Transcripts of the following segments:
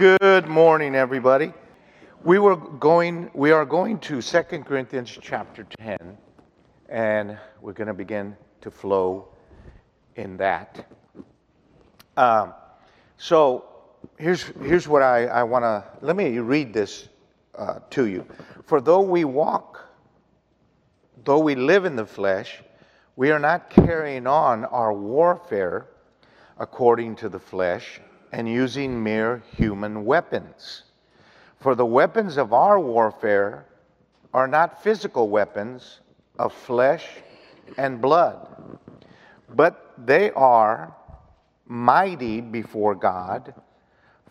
Good morning, everybody. We were going, we are going to 2 Corinthians chapter 10, and we're going to begin to flow in that. Um, so here's, here's what I, I want to, let me read this uh, to you. For though we walk, though we live in the flesh, we are not carrying on our warfare according to the flesh and using mere human weapons. For the weapons of our warfare are not physical weapons of flesh and blood, but they are mighty before God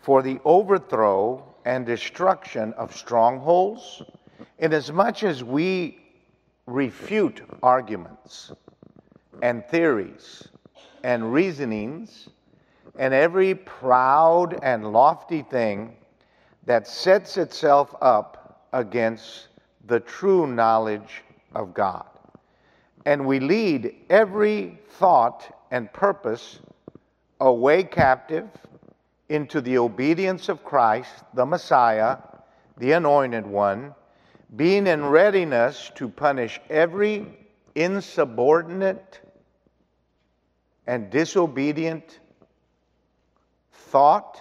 for the overthrow and destruction of strongholds, inasmuch as we refute arguments and theories and reasonings and every proud and lofty thing that sets itself up against the true knowledge of God. And we lead every thought and purpose away captive into the obedience of Christ, the Messiah, the Anointed One, being in readiness to punish every insubordinate and disobedient thought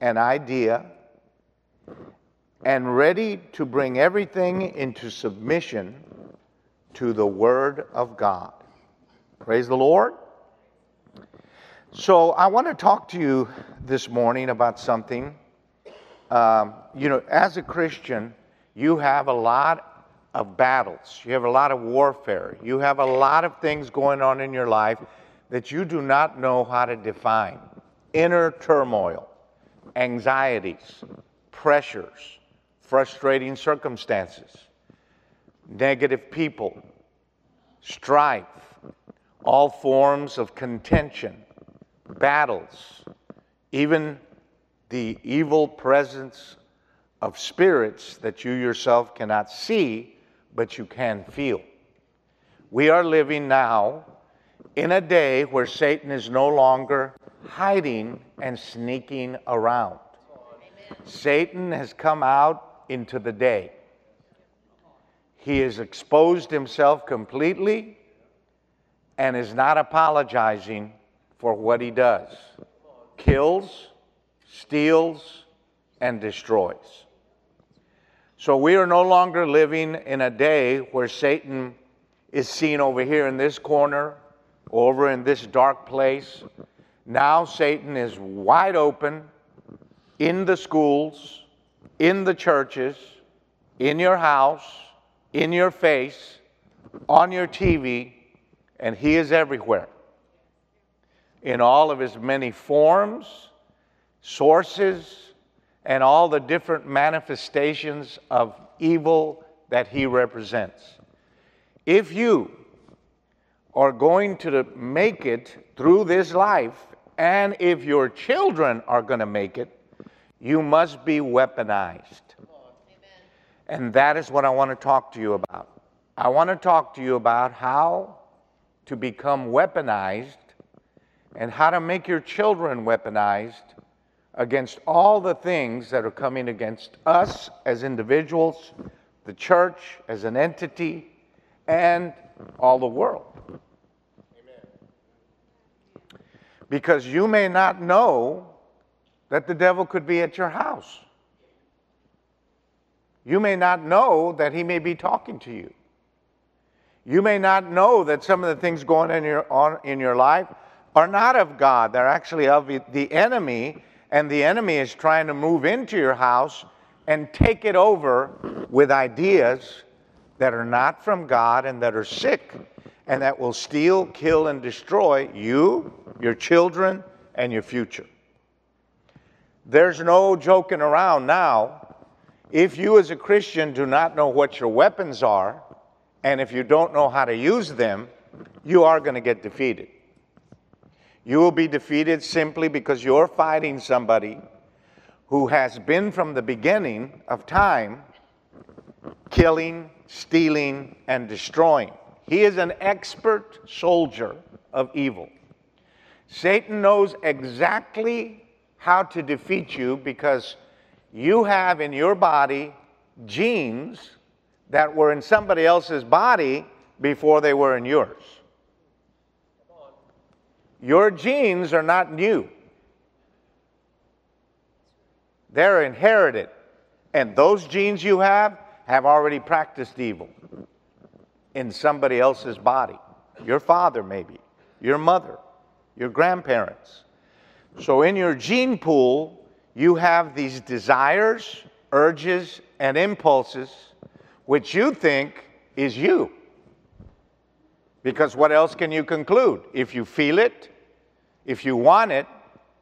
and idea, and ready to bring everything into submission to the Word of God. Praise the Lord. So, I want to talk to you this morning about something. Um, you know, as a Christian, you have a lot of battles, you have a lot of warfare, you have a lot of things going on in your life that you do not know how to define inner turmoil, anxieties, pressures, frustrating circumstances, negative people, strife, all forms of contention, battles, even the evil presence of spirits that you yourself cannot see, but you can feel. We are living now in a day where Satan is no longer hiding and sneaking around. Satan has come out into the day. He has exposed himself completely and is not apologizing for what he does kills, steals, and destroys. So we are no longer living in a day where Satan is seen over here in this corner, over in this dark place, now Satan is wide open in the schools, in the churches, in your house, in your face, on your TV, and he is everywhere. In all of his many forms, sources, and all the different manifestations of evil that he represents. If you are going to make it through this life and if your children are going to make it, you must be weaponized. And that is what I want to talk to you about. I want to talk to you about how to become weaponized and how to make your children weaponized against all the things that are coming against us as individuals, the church as an entity, and all the world. Because you may not know that the devil could be at your house. You may not know that he may be talking to you. You may not know that some of the things going in your, on, in your life are not of God. They're actually of the enemy, and the enemy is trying to move into your house and take it over with ideas that are not from God and that are sick and that will steal, kill, and destroy you, your children, and your future. There's no joking around now. If you, as a Christian, do not know what your weapons are, and if you don't know how to use them, you are going to get defeated. You will be defeated simply because you're fighting somebody who has been from the beginning of time killing, stealing, and destroying. He is an expert soldier of evil. Satan knows exactly how to defeat you because you have in your body genes that were in somebody else's body before they were in yours. Your genes are not new, they're inherited. And those genes you have have already practiced evil in somebody else's body. Your father, maybe, your mother, your grandparents. So, in your gene pool, you have these desires, urges, and impulses which you think is you. Because what else can you conclude? If you feel it, if you want it,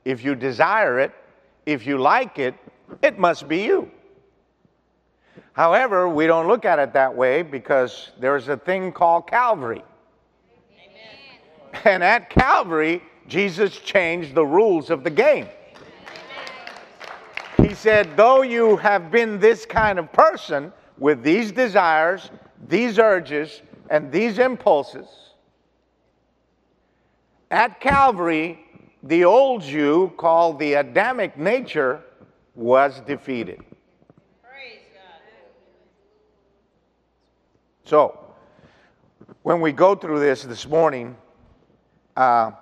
if you desire it, if you like it, it must be you. However, we don't look at it that way because there's a thing called Calvary. And at Calvary, Jesus changed the rules of the game. He said, though you have been this kind of person with these desires, these urges, and these impulses, at Calvary, the old you, called the Adamic nature, was defeated. So, when we go through this this morning, uh,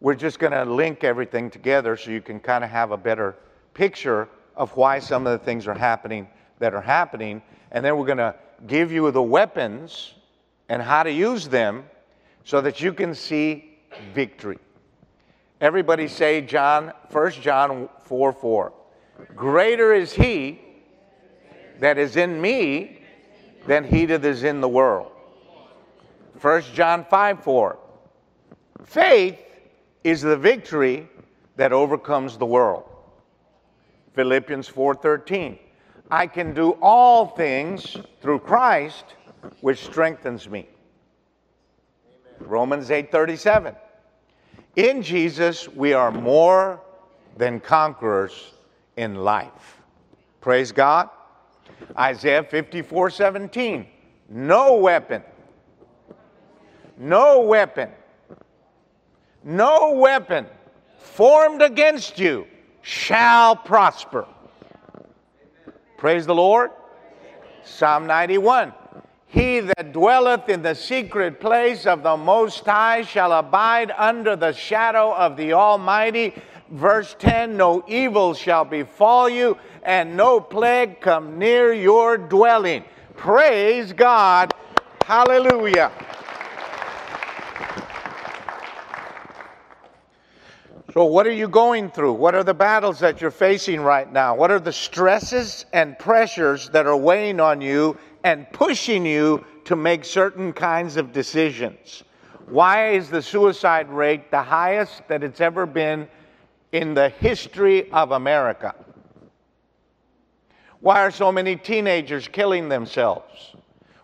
we're just going to link everything together so you can kind of have a better picture of why some of the things are happening that are happening. And then we're going to give you the weapons and how to use them so that you can see victory. Everybody say John, 1 John 4 4. Greater is he that is in me than he that is in the world. 1 John 5 4. Faith is the victory that overcomes the world. Philippians 4:13. I can do all things through Christ which strengthens me. Amen. Romans 8:37. In Jesus we are more than conquerors in life. Praise God. Isaiah 54:17. No weapon no weapon no weapon formed against you shall prosper. Praise the Lord. Psalm 91. He that dwelleth in the secret place of the Most High shall abide under the shadow of the Almighty. Verse 10 No evil shall befall you, and no plague come near your dwelling. Praise God. Hallelujah. So, what are you going through? What are the battles that you're facing right now? What are the stresses and pressures that are weighing on you and pushing you to make certain kinds of decisions? Why is the suicide rate the highest that it's ever been in the history of America? Why are so many teenagers killing themselves?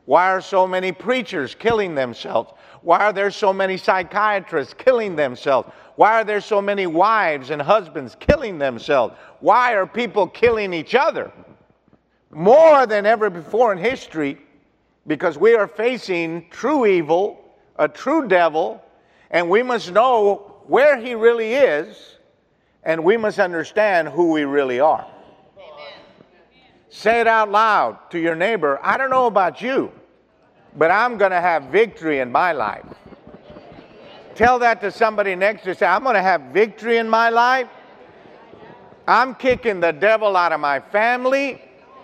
Why are so many preachers killing themselves? Why are there so many psychiatrists killing themselves? Why are there so many wives and husbands killing themselves? Why are people killing each other? More than ever before in history, because we are facing true evil, a true devil, and we must know where he really is, and we must understand who we really are. Amen. Say it out loud to your neighbor I don't know about you, but I'm going to have victory in my life. Tell that to somebody next to you. Say, I'm going to have victory in my life. I'm kicking the devil out of my family.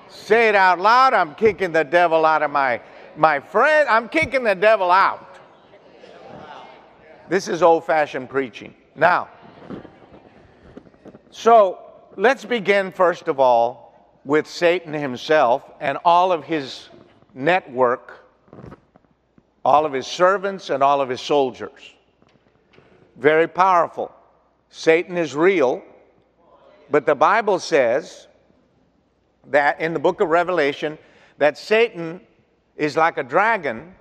Say it out loud. I'm kicking the devil out of my, my friend. I'm kicking the devil out. This is old fashioned preaching. Now, so let's begin first of all with Satan himself and all of his network, all of his servants, and all of his soldiers very powerful. Satan is real, but the Bible says that in the book of Revelation that Satan is like a dragon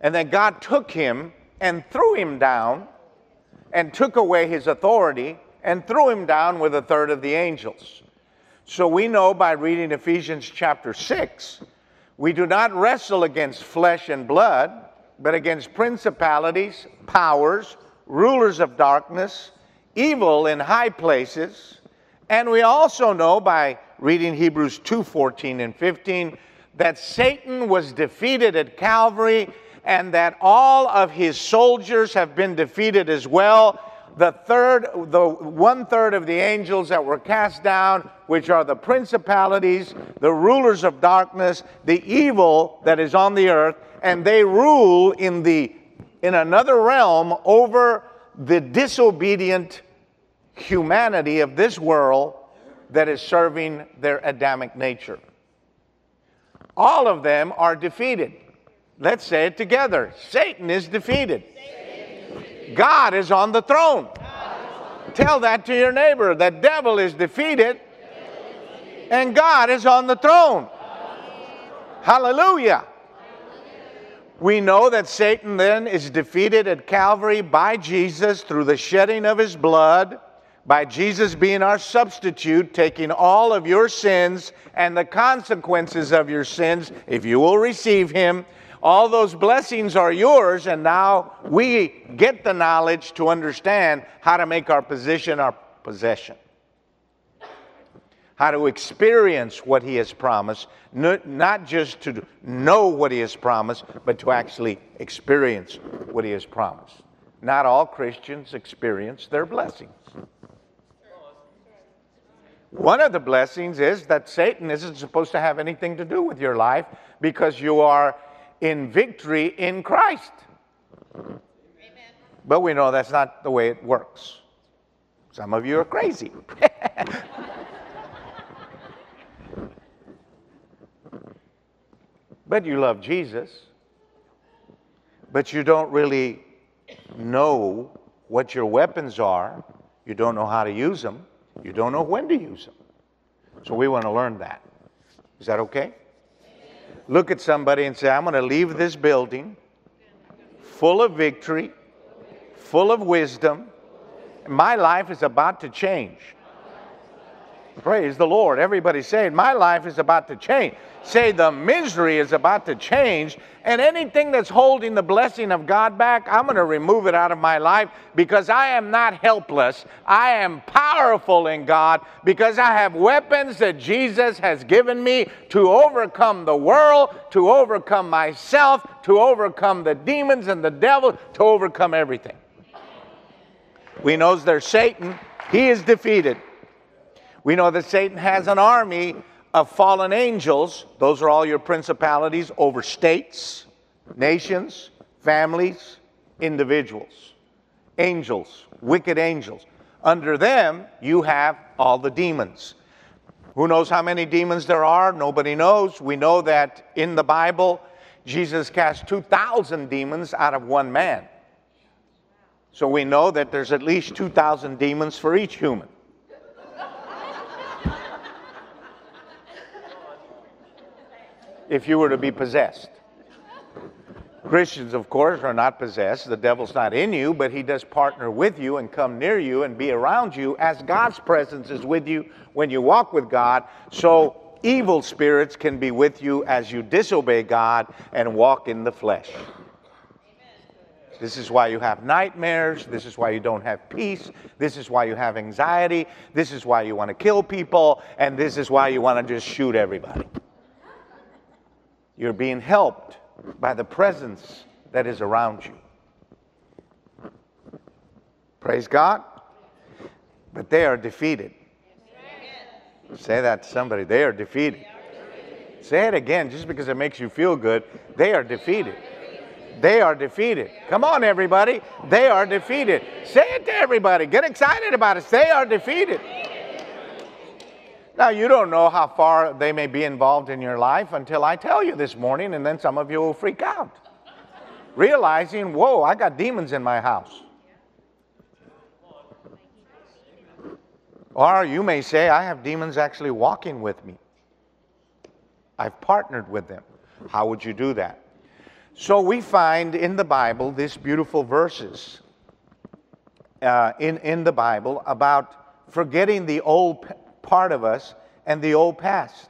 and that God took him and threw him down and took away his authority and threw him down with a third of the angels. So we know by reading Ephesians chapter 6, we do not wrestle against flesh and blood, but against principalities, powers, rulers of darkness, evil in high places. And we also know by reading Hebrews 2 14 and 15, that Satan was defeated at Calvary and that all of his soldiers have been defeated as well. The third, the one third of the angels that were cast down, which are the principalities, the rulers of darkness, the evil that is on the earth, and they rule in the in another realm over the disobedient humanity of this world that is serving their Adamic nature. All of them are defeated. Let's say it together Satan is defeated, God is on the throne. Tell that to your neighbor. The devil is defeated, and God is on the throne. Hallelujah. We know that Satan then is defeated at Calvary by Jesus through the shedding of his blood, by Jesus being our substitute, taking all of your sins and the consequences of your sins, if you will receive him. All those blessings are yours, and now we get the knowledge to understand how to make our position our possession how to experience what He has promised, not just to know what He has promised, but to actually experience what He has promised. Not all Christians experience their blessings. One of the blessings is that Satan isn't supposed to have anything to do with your life because you are in victory in Christ. Amen. But we know that's not the way it works. Some of you are crazy. But you love Jesus. But you don't really know what your weapons are. You don't know how to use them. You don't know when to use them. So we want to learn that. Is that okay? Look at somebody and say, I'm going to leave this building full of victory, full of wisdom. My life is about to change. Praise the Lord. Everybody saying, My life is about to change. Say, the misery is about to change, and anything that's holding the blessing of God back, I'm going to remove it out of my life because I am not helpless. I am powerful in God because I have weapons that Jesus has given me to overcome the world, to overcome myself, to overcome the demons and the devil, to overcome everything. We know there's Satan, he is defeated. We know that Satan has an army of fallen angels. Those are all your principalities over states, nations, families, individuals. Angels, wicked angels. Under them, you have all the demons. Who knows how many demons there are? Nobody knows. We know that in the Bible, Jesus cast 2,000 demons out of one man. So we know that there's at least 2,000 demons for each human. If you were to be possessed. Christians, of course, are not possessed. The devil's not in you, but he does partner with you and come near you and be around you as God's presence is with you when you walk with God. So evil spirits can be with you as you disobey God and walk in the flesh. This is why you have nightmares. This is why you don't have peace. This is why you have anxiety. This is why you want to kill people. And this is why you want to just shoot everybody. You're being helped by the presence that is around you. Praise God. But they are defeated. Say that to somebody. They are defeated. Say it again just because it makes you feel good. They are defeated. They are defeated. Come on, everybody. They are defeated. Say it to everybody. Get excited about it. They are defeated. Now, you don't know how far they may be involved in your life until I tell you this morning, and then some of you will freak out, realizing, whoa, I got demons in my house. Or you may say, I have demons actually walking with me. I've partnered with them. How would you do that? So we find in the Bible these beautiful verses uh, in, in the Bible about forgetting the old part of us and the old past.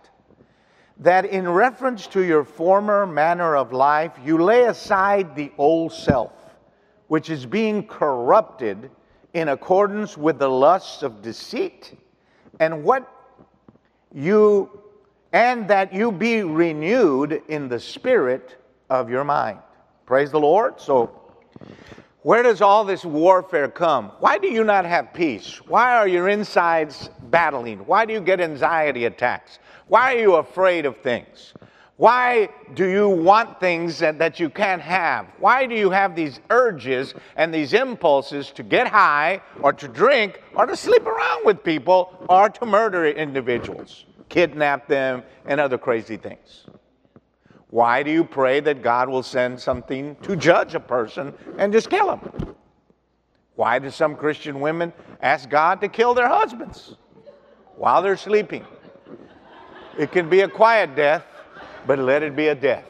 That in reference to your former manner of life, you lay aside the old self, which is being corrupted in accordance with the lusts of deceit. And what you and that you be renewed in the spirit of your mind. Praise the Lord. So, where does all this warfare come? Why do you not have peace? Why are your insides battling? Why do you get anxiety attacks? Why are you afraid of things? Why do you want things that, that you can't have? Why do you have these urges and these impulses to get high or to drink or to sleep around with people or to murder individuals, kidnap them, and other crazy things? Why do you pray that God will send something to judge a person and just kill him? Why do some Christian women ask God to kill their husbands while they're sleeping? It can be a quiet death but let it be a death.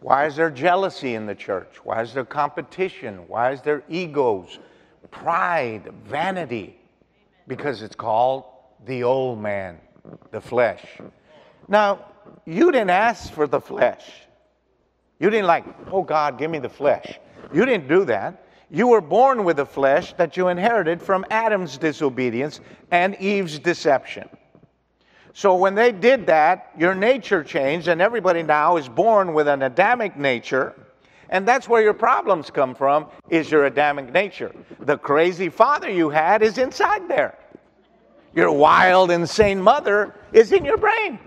Why is there jealousy in the church? Why is there competition? Why is there egos, pride, vanity? Because it's called the old man, the flesh. Now, you didn't ask for the flesh. You didn't like, oh God, give me the flesh. You didn't do that. You were born with the flesh that you inherited from Adam's disobedience and Eve's deception. So when they did that, your nature changed, and everybody now is born with an Adamic nature. And that's where your problems come from, is your Adamic nature. The crazy father you had is inside there. Your wild, insane mother is in your brain.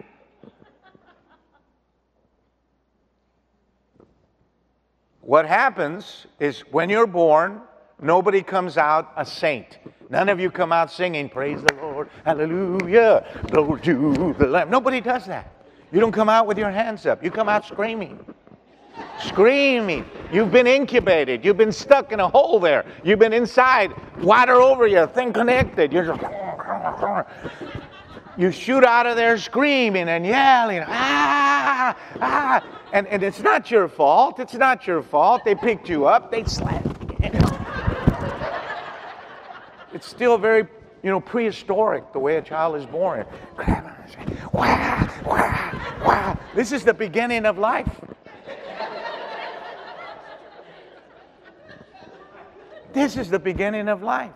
What happens is when you're born, nobody comes out a saint. None of you come out singing, Praise the Lord, Hallelujah, Lord to the Lamb. Nobody does that. You don't come out with your hands up. You come out screaming. Screaming. You've been incubated. You've been stuck in a hole there. You've been inside, water over you, thing connected. You're just. You shoot out of there screaming and yelling, ah, ah. And, and it's not your fault. It's not your fault. They picked you up, they slapped you. it's still very, you know, prehistoric the way a child is born. This is the beginning of life. This is the beginning of life.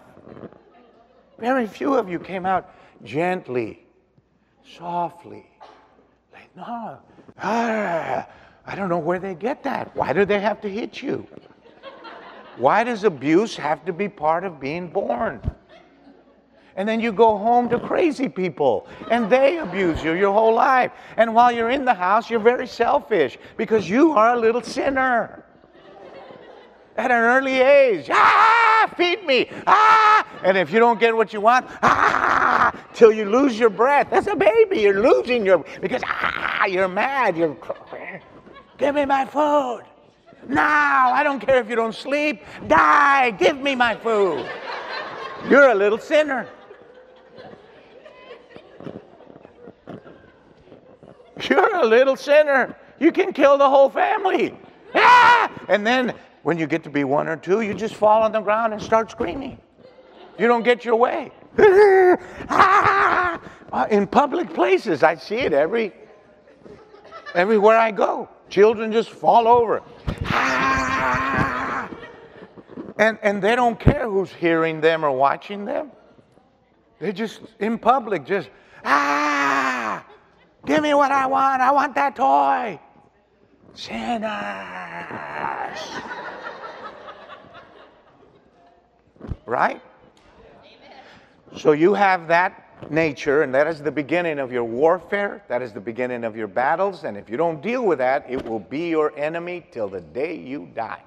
Very few of you came out gently, softly. Like, no, ah, I don't know where they get that. Why do they have to hit you? Why does abuse have to be part of being born? And then you go home to crazy people and they abuse you your whole life. And while you're in the house, you're very selfish because you are a little sinner. At an early age, ah, feed me, ah, and if you don't get what you want, ah, till you lose your breath. That's a baby. You're losing your because ah, you're mad. You're give me my food. Now, I don't care if you don't sleep. Die. Give me my food. You're a little sinner. You're a little sinner. You can kill the whole family. Ah! And then when you get to be one or two, you just fall on the ground and start screaming. You don't get your way. Ah! In public places, I see it every everywhere I go. Children just fall over. And, and they don't care who's hearing them or watching them. They're just in public, just, ah, give me what I want. I want that toy. Sinners. right? So you have that nature, and that is the beginning of your warfare. That is the beginning of your battles. And if you don't deal with that, it will be your enemy till the day you die.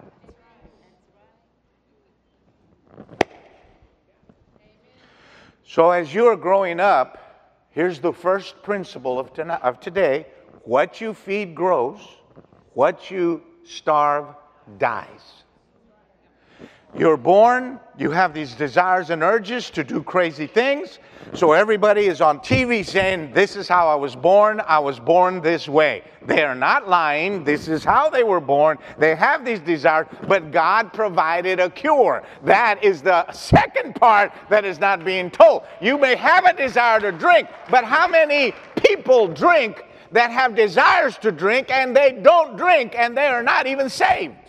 So, as you are growing up, here's the first principle of, tonight, of today what you feed grows, what you starve dies. You're born, you have these desires and urges to do crazy things. So everybody is on TV saying, This is how I was born. I was born this way. They are not lying. This is how they were born. They have these desires, but God provided a cure. That is the second part that is not being told. You may have a desire to drink, but how many people drink that have desires to drink and they don't drink and they are not even saved?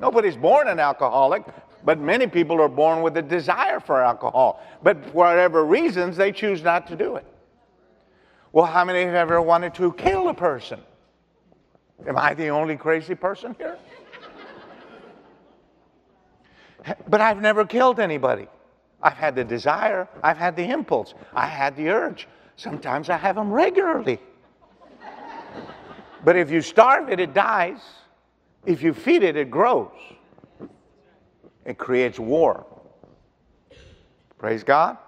Nobody's born an alcoholic. But many people are born with a desire for alcohol. But for whatever reasons, they choose not to do it. Well, how many have ever wanted to kill a person? Am I the only crazy person here? but I've never killed anybody. I've had the desire, I've had the impulse, I had the urge. Sometimes I have them regularly. but if you starve it, it dies. If you feed it, it grows. It creates war. Praise God.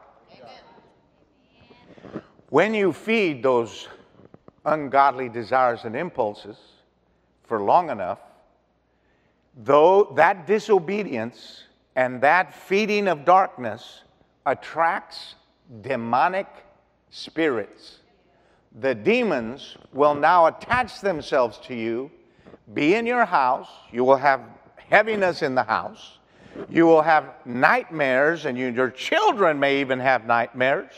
When you feed those ungodly desires and impulses for long enough, though that disobedience and that feeding of darkness attracts demonic spirits. The demons will now attach themselves to you, be in your house. You will have heaviness in the house. You will have nightmares, and you, your children may even have nightmares.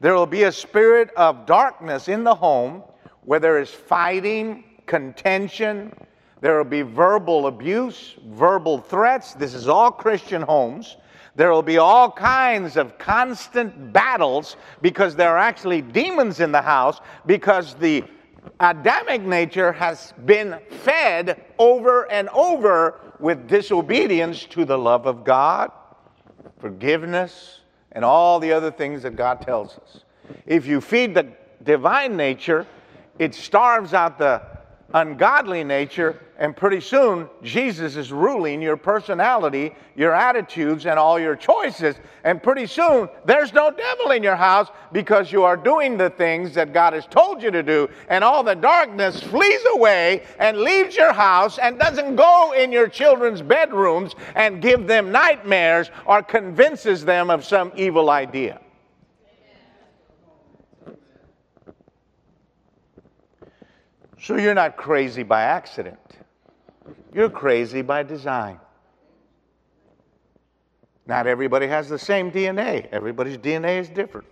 There will be a spirit of darkness in the home where there is fighting, contention, there will be verbal abuse, verbal threats. This is all Christian homes. There will be all kinds of constant battles because there are actually demons in the house because the Adamic nature has been fed over and over with disobedience to the love of God, forgiveness, and all the other things that God tells us. If you feed the divine nature, it starves out the ungodly nature, and pretty soon Jesus is ruling your personality, your attitudes, and all your choices. And pretty soon there's no devil in your house because you are doing the things that God has told you to do, and all the darkness flees away and leaves your house and doesn't go in your children's bedrooms and give them nightmares or convinces them of some evil idea. So you're not crazy by accident. You're crazy by design. Not everybody has the same DNA. Everybody's DNA is different.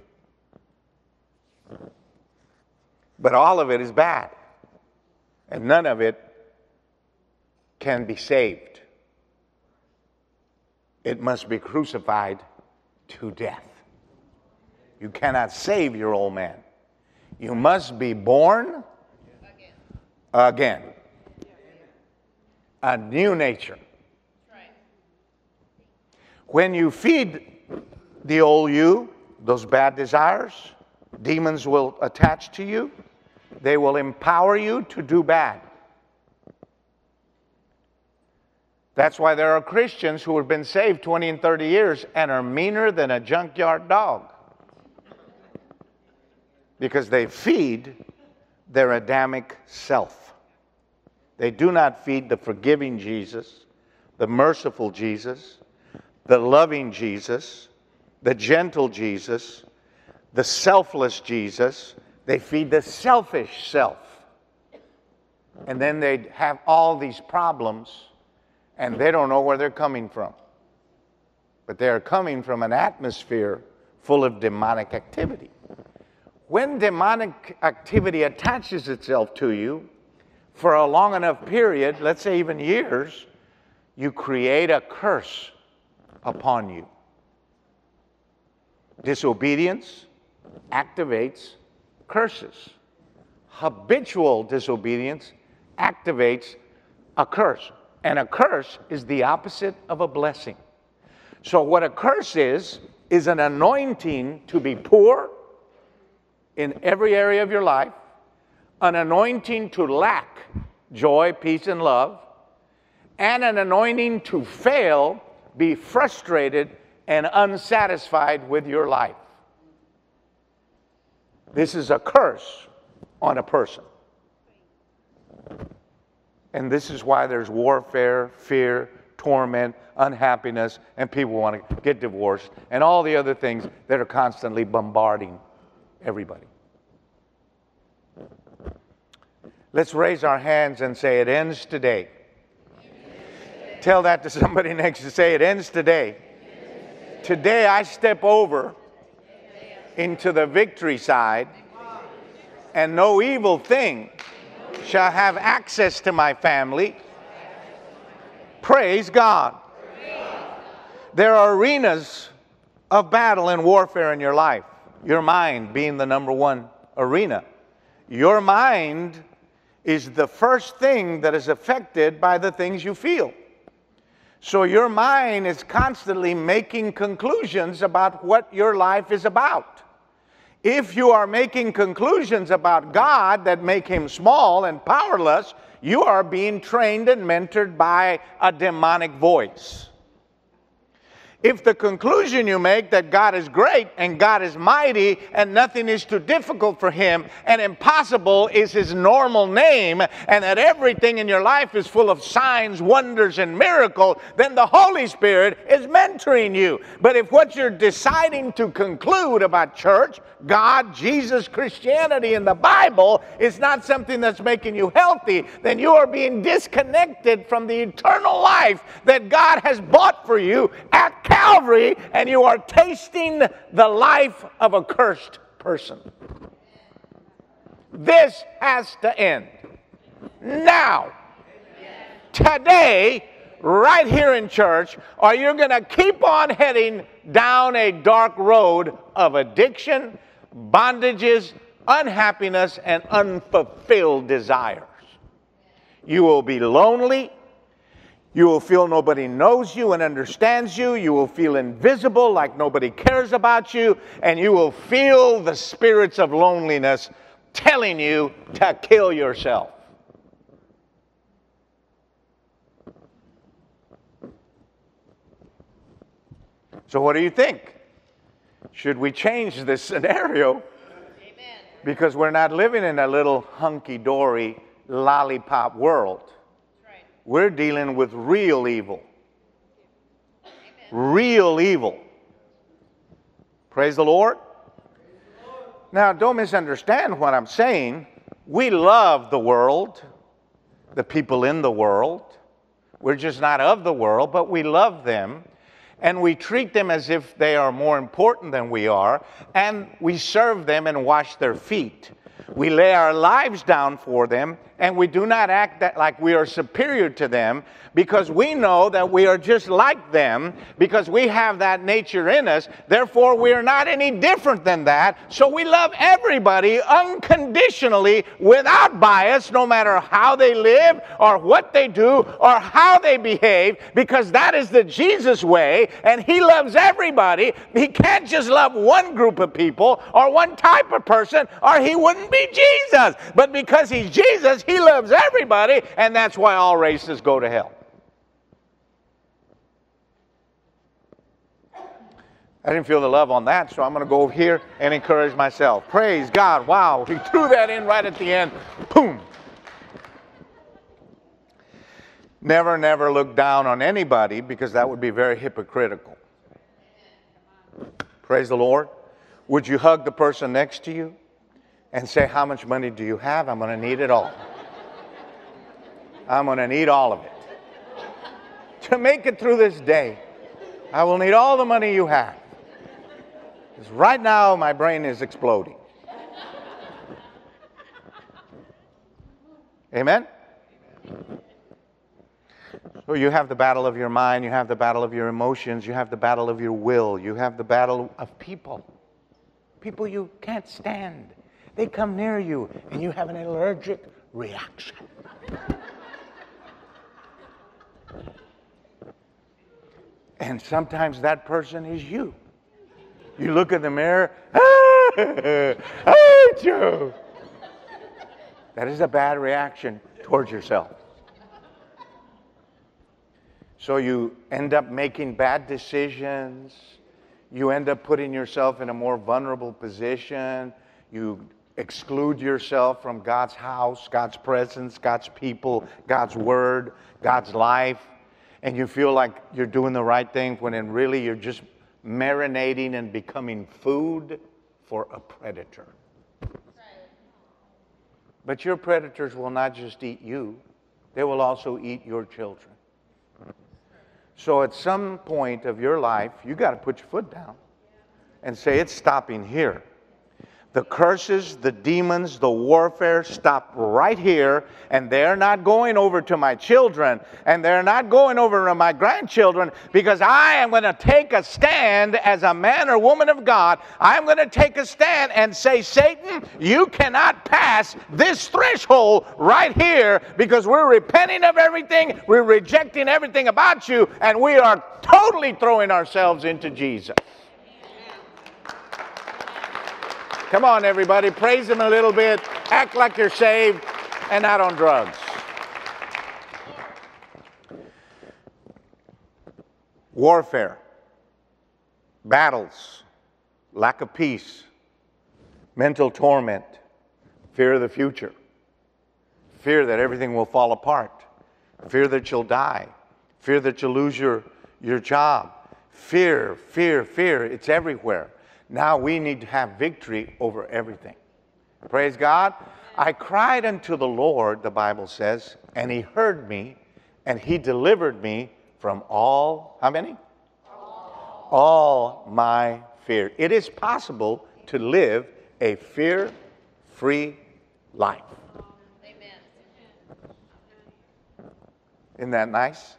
But all of it is bad. And none of it can be saved. It must be crucified to death. You cannot save your old man. You must be born again. A new nature. When you feed the old you, those bad desires, demons will attach to you. They will empower you to do bad. That's why there are Christians who have been saved 20 and 30 years and are meaner than a junkyard dog. Because they feed their Adamic self. They do not feed the forgiving Jesus, the merciful Jesus, the loving Jesus, the gentle Jesus, the selfless Jesus. They feed the selfish self. And then they have all these problems and they don't know where they're coming from. But they are coming from an atmosphere full of demonic activity. When demonic activity attaches itself to you, for a long enough period, let's say even years, you create a curse upon you. Disobedience activates curses. Habitual disobedience activates a curse. And a curse is the opposite of a blessing. So, what a curse is, is an anointing to be poor in every area of your life an anointing to lack joy, peace, and love, and an anointing to fail, be frustrated, and unsatisfied with your life. This is a curse on a person. And this is why there's warfare, fear, torment, unhappiness, and people want to get divorced, and all the other things that are constantly bombarding everybody. Let's raise our hands and say, It ends today. Tell that to somebody next to say, It ends today. Today I step over into the victory side, and no evil thing shall have access to my family. Praise God. there are arenas of battle and warfare in your life, your mind being the number one arena. Your mind is the first thing that is affected by the things you feel. So your mind is constantly making conclusions about what your life is about. If you are making conclusions about God that make him small and powerless, you are being trained and mentored by a demonic voice. If the conclusion you make that God is great and God is mighty and nothing is too difficult for him and impossible is his normal name and that everything in your life is full of signs, wonders, and miracles, then the Holy Spirit is mentoring you. But if what you're deciding to conclude about church, God, Jesus, Christianity, and the Bible is not something that's making you healthy, then you are being disconnected from the eternal life that God has bought for you at Calvary, and you are tasting the life of a cursed person. This has to end. Now, today, right here in church, or you're going to keep on heading down a dark road of addiction, bondages, unhappiness, and unfulfilled desires. You will be lonely. You will feel nobody knows you and understands you. You will feel invisible, like nobody cares about you. And you will feel the spirits of loneliness telling you to kill yourself. So, what do you think? Should we change this scenario? Amen. Because we're not living in a little hunky dory lollipop world. We're dealing with real evil. Amen. Real evil. Praise the Lord. Now, don't misunderstand what I'm saying. We love the world, the people in the world. We're just not of the world, but we love them and we treat them as if they are more important than we are, and we serve them and wash their feet. We lay our lives down for them, and we do not act that like we are superior to them because we know that we are just like them because we have that nature in us. Therefore, we are not any different than that. So we love everybody unconditionally without bias, no matter how they live or what they do or how they behave, because that is the Jesus way, and He loves everybody. He can't just love one group of people or one type of person, or He wouldn't be Jesus. But because He's Jesus, he loves everybody, and that's why all races go to hell. I didn't feel the love on that, so I'm going to go over here and encourage myself. Praise God. Wow. He threw that in right at the end. Boom. Never, never look down on anybody because that would be very hypocritical. Praise the Lord. Would you hug the person next to you and say, How much money do you have? I'm going to need it all. I'm going to need all of it. To make it through this day, I will need all the money you have. Because right now, my brain is exploding. Amen? So you have the battle of your mind, you have the battle of your emotions, you have the battle of your will, you have the battle of people. People you can't stand. They come near you and you have an allergic reaction. And sometimes that person is you. You look in the mirror, ah, I hate you. That is a bad reaction towards yourself. So you end up making bad decisions. You end up putting yourself in a more vulnerable position. You exclude yourself from God's house, God's presence, God's people, God's word, God's life and you feel like you're doing the right thing when in really you're just marinating and becoming food for a predator. But your predators will not just eat you, they will also eat your children. So at some point of your life, you got to put your foot down and say, It's stopping here. The curses, the demons, the warfare stop right here, and they're not going over to my children, and they're not going over to my grandchildren, because I am going to take a stand as a man or woman of God. I'm going to take a stand and say, Satan, you cannot pass this threshold right here because we're repenting of everything, we're rejecting everything about you, and we are totally throwing ourselves into Jesus. Come on, everybody. Praise Him a little bit. Act like you're saved and not on drugs. Warfare, battles, lack of peace, mental torment, fear of the future, fear that everything will fall apart, fear that you'll die, fear that you'll lose your, your job. Fear, fear, fear. It's everywhere. Now we need to have victory over everything. Praise God. I cried unto the Lord, the Bible says, and he heard me, and he delivered me from all, how many? All, all my fear. It is possible to live a fear free life. Amen. Isn't that nice?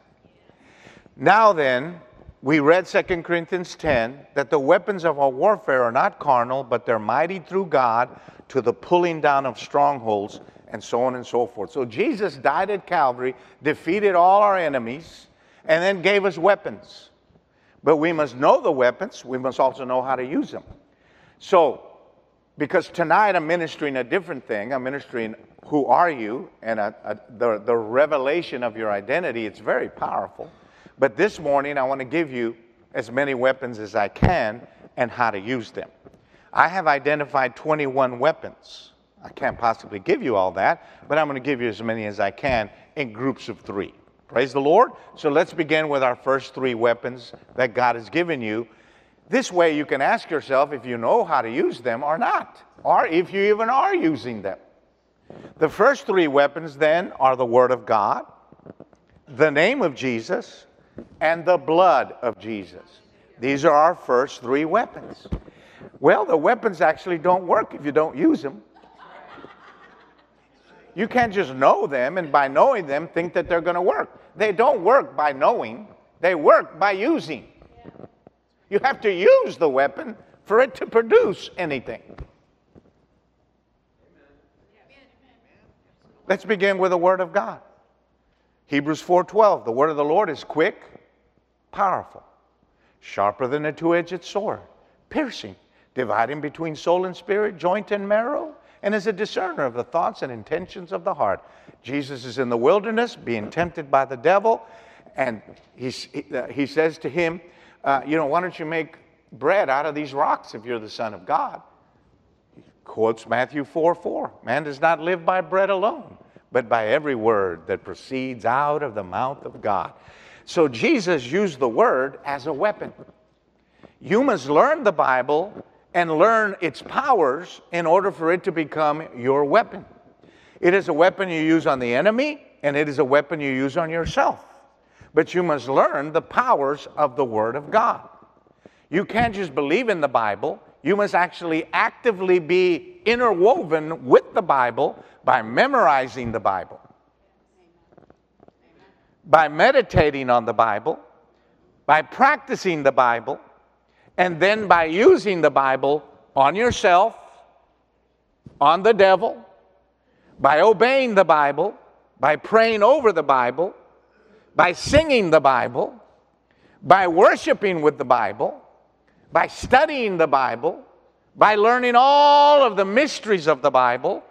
Now then, we read 2 Corinthians 10 that the weapons of our warfare are not carnal, but they're mighty through God to the pulling down of strongholds, and so on and so forth. So Jesus died at Calvary, defeated all our enemies, and then gave us weapons. But we must know the weapons, we must also know how to use them. So, because tonight I'm ministering a different thing, I'm ministering who are you and a, a, the, the revelation of your identity. It's very powerful. But this morning, I want to give you as many weapons as I can and how to use them. I have identified 21 weapons. I can't possibly give you all that, but I'm going to give you as many as I can in groups of three. Praise the Lord. So let's begin with our first three weapons that God has given you. This way, you can ask yourself if you know how to use them or not, or if you even are using them. The first three weapons then are the Word of God, the name of Jesus, and the blood of Jesus. These are our first three weapons. Well, the weapons actually don't work if you don't use them. You can't just know them and by knowing them think that they're going to work. They don't work by knowing, they work by using. You have to use the weapon for it to produce anything. Let's begin with the Word of God. Hebrews 4:12, the word of the Lord is quick, powerful, sharper than a two-edged sword, piercing, dividing between soul and spirit, joint and marrow, and is a discerner of the thoughts and intentions of the heart. Jesus is in the wilderness being tempted by the devil, and he, uh, he says to him, uh, You know, why don't you make bread out of these rocks if you're the Son of God? He quotes Matthew 4 4. Man does not live by bread alone, but by every word that proceeds out of the mouth of God. So Jesus used the word as a weapon. You must learn the Bible and learn its powers in order for it to become your weapon. It is a weapon you use on the enemy, and it is a weapon you use on yourself. But you must learn the powers of the Word of God. You can't just believe in the Bible, you must actually actively be interwoven with the Bible by memorizing the Bible, by meditating on the Bible, by practicing the Bible, and then by using the Bible on yourself, on the devil, by obeying the Bible, by praying over the Bible, by singing the Bible, by worshiping with the Bible, by studying the Bible, by learning all of the mysteries of the Bible,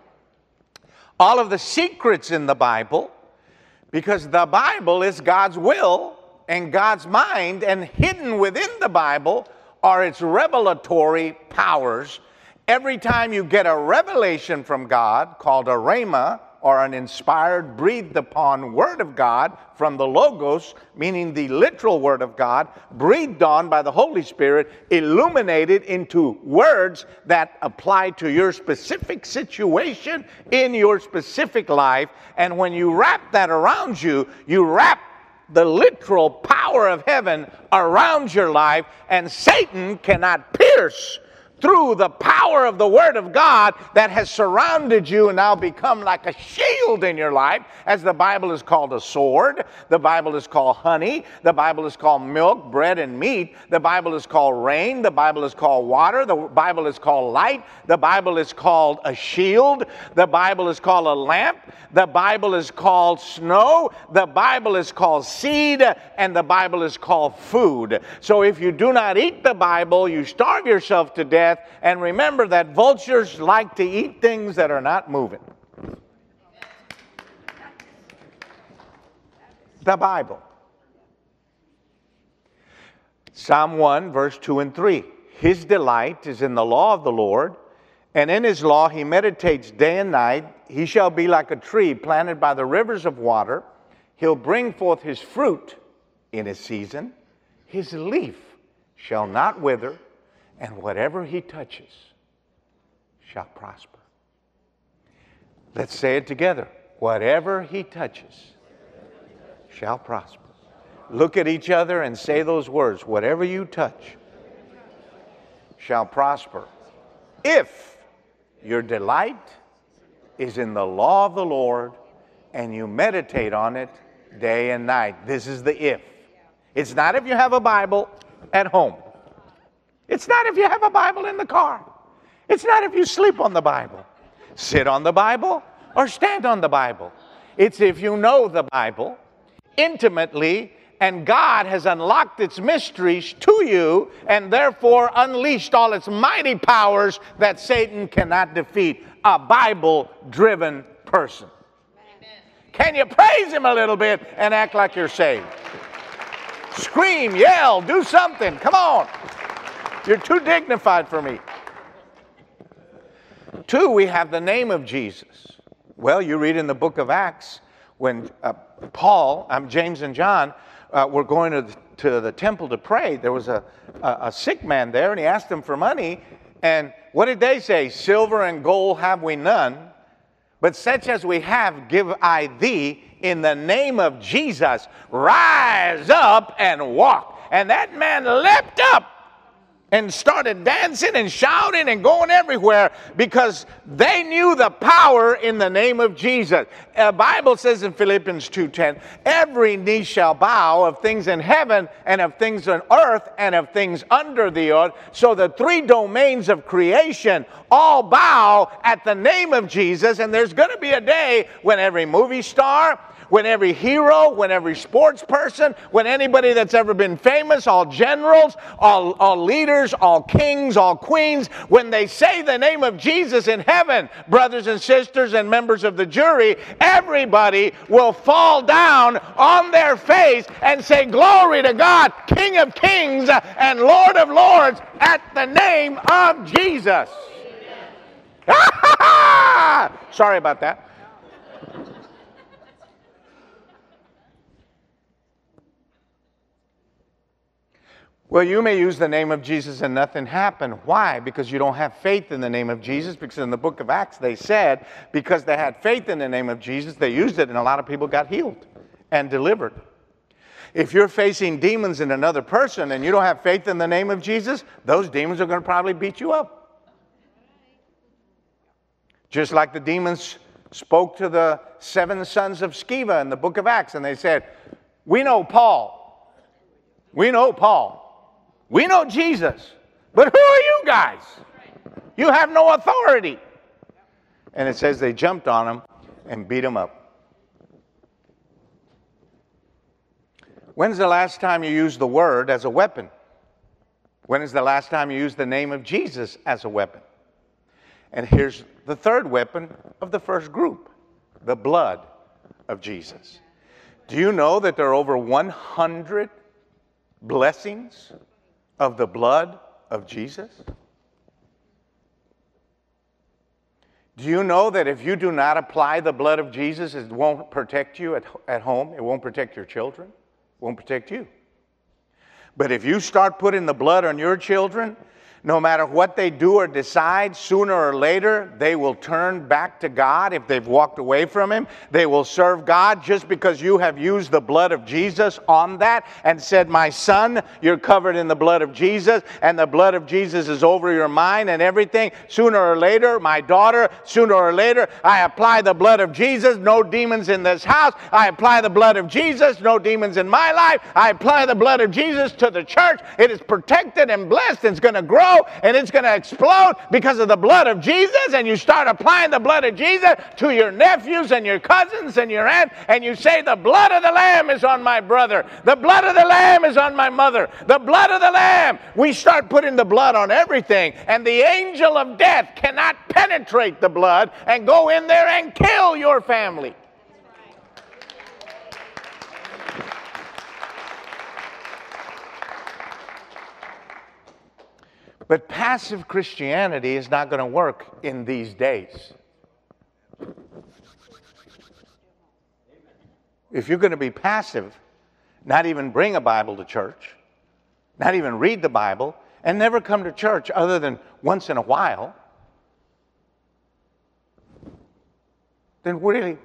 all of the secrets in the Bible because the Bible is God's will and God's mind, and hidden within the Bible are its revelatory powers. Every time you get a revelation from God called a rhema, or an inspired, breathed upon Word of God from the Logos, meaning the literal Word of God, breathed on by the Holy Spirit, illuminated into words that apply to your specific situation in your specific life. And when you wrap that around you, you wrap the literal power of heaven around your life, and Satan cannot pierce through the power of the Word of God that has surrounded you and now become like a shield in your life, as the Bible is called a sword, the Bible is called honey, the Bible is called milk, bread, and meat, the Bible is called rain, the Bible is called water, the Bible is called light, the Bible is called a shield, the Bible is called a lamp, the Bible is called snow, the Bible is called seed, and the Bible is called food. So if you do not eat the Bible, you starve yourself to death And remember that vultures like to eat things that are not moving. The Bible. Psalm 1, verse 2 and 3. His delight is in the law of the Lord, and in his law he meditates day and night. He shall be like a tree planted by the rivers of water. He'll bring forth his fruit in his season. His leaf shall not wither, and whatever he touches shall prosper. Let's say it together. Whatever he touches shall prosper. Look at each other and say those words. Whatever you touch shall prosper. If your delight is in the law of the Lord and you meditate on it day and night. This is the if. It's not if you have a Bible at home. It's not if you have a Bible in the car. It's not if you sleep on the Bible. Sit on the Bible or stand on the Bible. It's if you know the Bible intimately and God has unlocked its mysteries to you and therefore unleashed all its mighty powers that Satan cannot defeat. A Bible driven person. Can you praise him a little bit and act like you're saved? Scream, yell, do something. Come on. You're too dignified for me. Two, we have the name of Jesus. Well, you read in the book of Acts when uh, Paul, um, James, and John uh, were going to the, to the temple to pray. There was a, a, a sick man there, and he asked them for money. And what did they say? Silver and gold have we none, but such as we have give I thee in the name of Jesus. Rise up and walk. And that man leapt up and started dancing and shouting and going everywhere because they knew the power in the name of Jesus. The Bible says in Philippians 2:10, every knee shall bow of things in heaven and of things on earth and of things under the earth. So the three domains of creation all bow at the name of Jesus and there's going to be a day when every movie star when every hero, when every sports person, when anybody that's ever been famous, all generals, all, all leaders, all kings, all queens, when they say the name of Jesus in heaven, brothers and sisters and members of the jury, everybody will fall down on their face and say, Glory to God, King of kings and Lord of lords, at the name of Jesus. Sorry about that. Well, you may use the name of Jesus and nothing happened. Why? Because you don't have faith in the name of Jesus. Because in the book of Acts, they said because they had faith in the name of Jesus, they used it, and a lot of people got healed and delivered. If you're facing demons in another person and you don't have faith in the name of Jesus, those demons are going to probably beat you up. Just like the demons spoke to the seven sons of Sceva in the book of Acts, and they said, We know Paul. We know Paul. We know Jesus, but who are you guys? You have no authority. And it says they jumped on him and beat him up. When's the last time you used the word as a weapon? When is the last time you used the name of Jesus as a weapon? And here's the third weapon of the first group the blood of Jesus. Do you know that there are over 100 blessings of the blood of Jesus? Do you know that if you do not apply the blood of Jesus, it won't protect you at, at home? It won't protect your children? It won't protect you. But if you start putting the blood on your children, no matter what they do or decide, sooner or later, they will turn back to God if they've walked away from Him. They will serve God just because you have used the blood of Jesus on that and said, My son, you're covered in the blood of Jesus, and the blood of Jesus is over your mind and everything. Sooner or later, my daughter, sooner or later, I apply the blood of Jesus, no demons in this house. I apply the blood of Jesus, no demons in my life. I apply the blood of Jesus to the church. It is protected and blessed, and it's going to grow and it's going to explode because of the blood of Jesus. And you start applying the blood of Jesus to your nephews and your cousins and your aunt, and you say, The blood of the Lamb is on my brother. The blood of the Lamb is on my mother. The blood of the Lamb. We start putting the blood on everything, and the angel of death cannot penetrate the blood and go in there and kill your family. But passive Christianity is not going to work in these days. If you're going to be passive, not even bring a Bible to church, not even read the Bible, and never come to church other than once in a while, then really,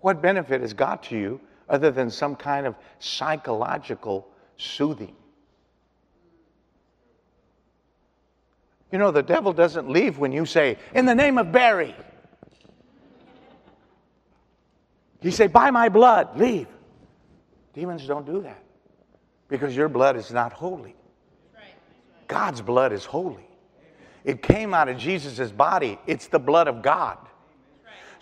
what benefit has got to you other than some kind of psychological soothing? You know, the devil doesn't leave when you say, In the name of Barry. He say, By my blood, leave. Demons don't do that because your blood is not holy. God's blood is holy. It came out of Jesus' body, it's the blood of God.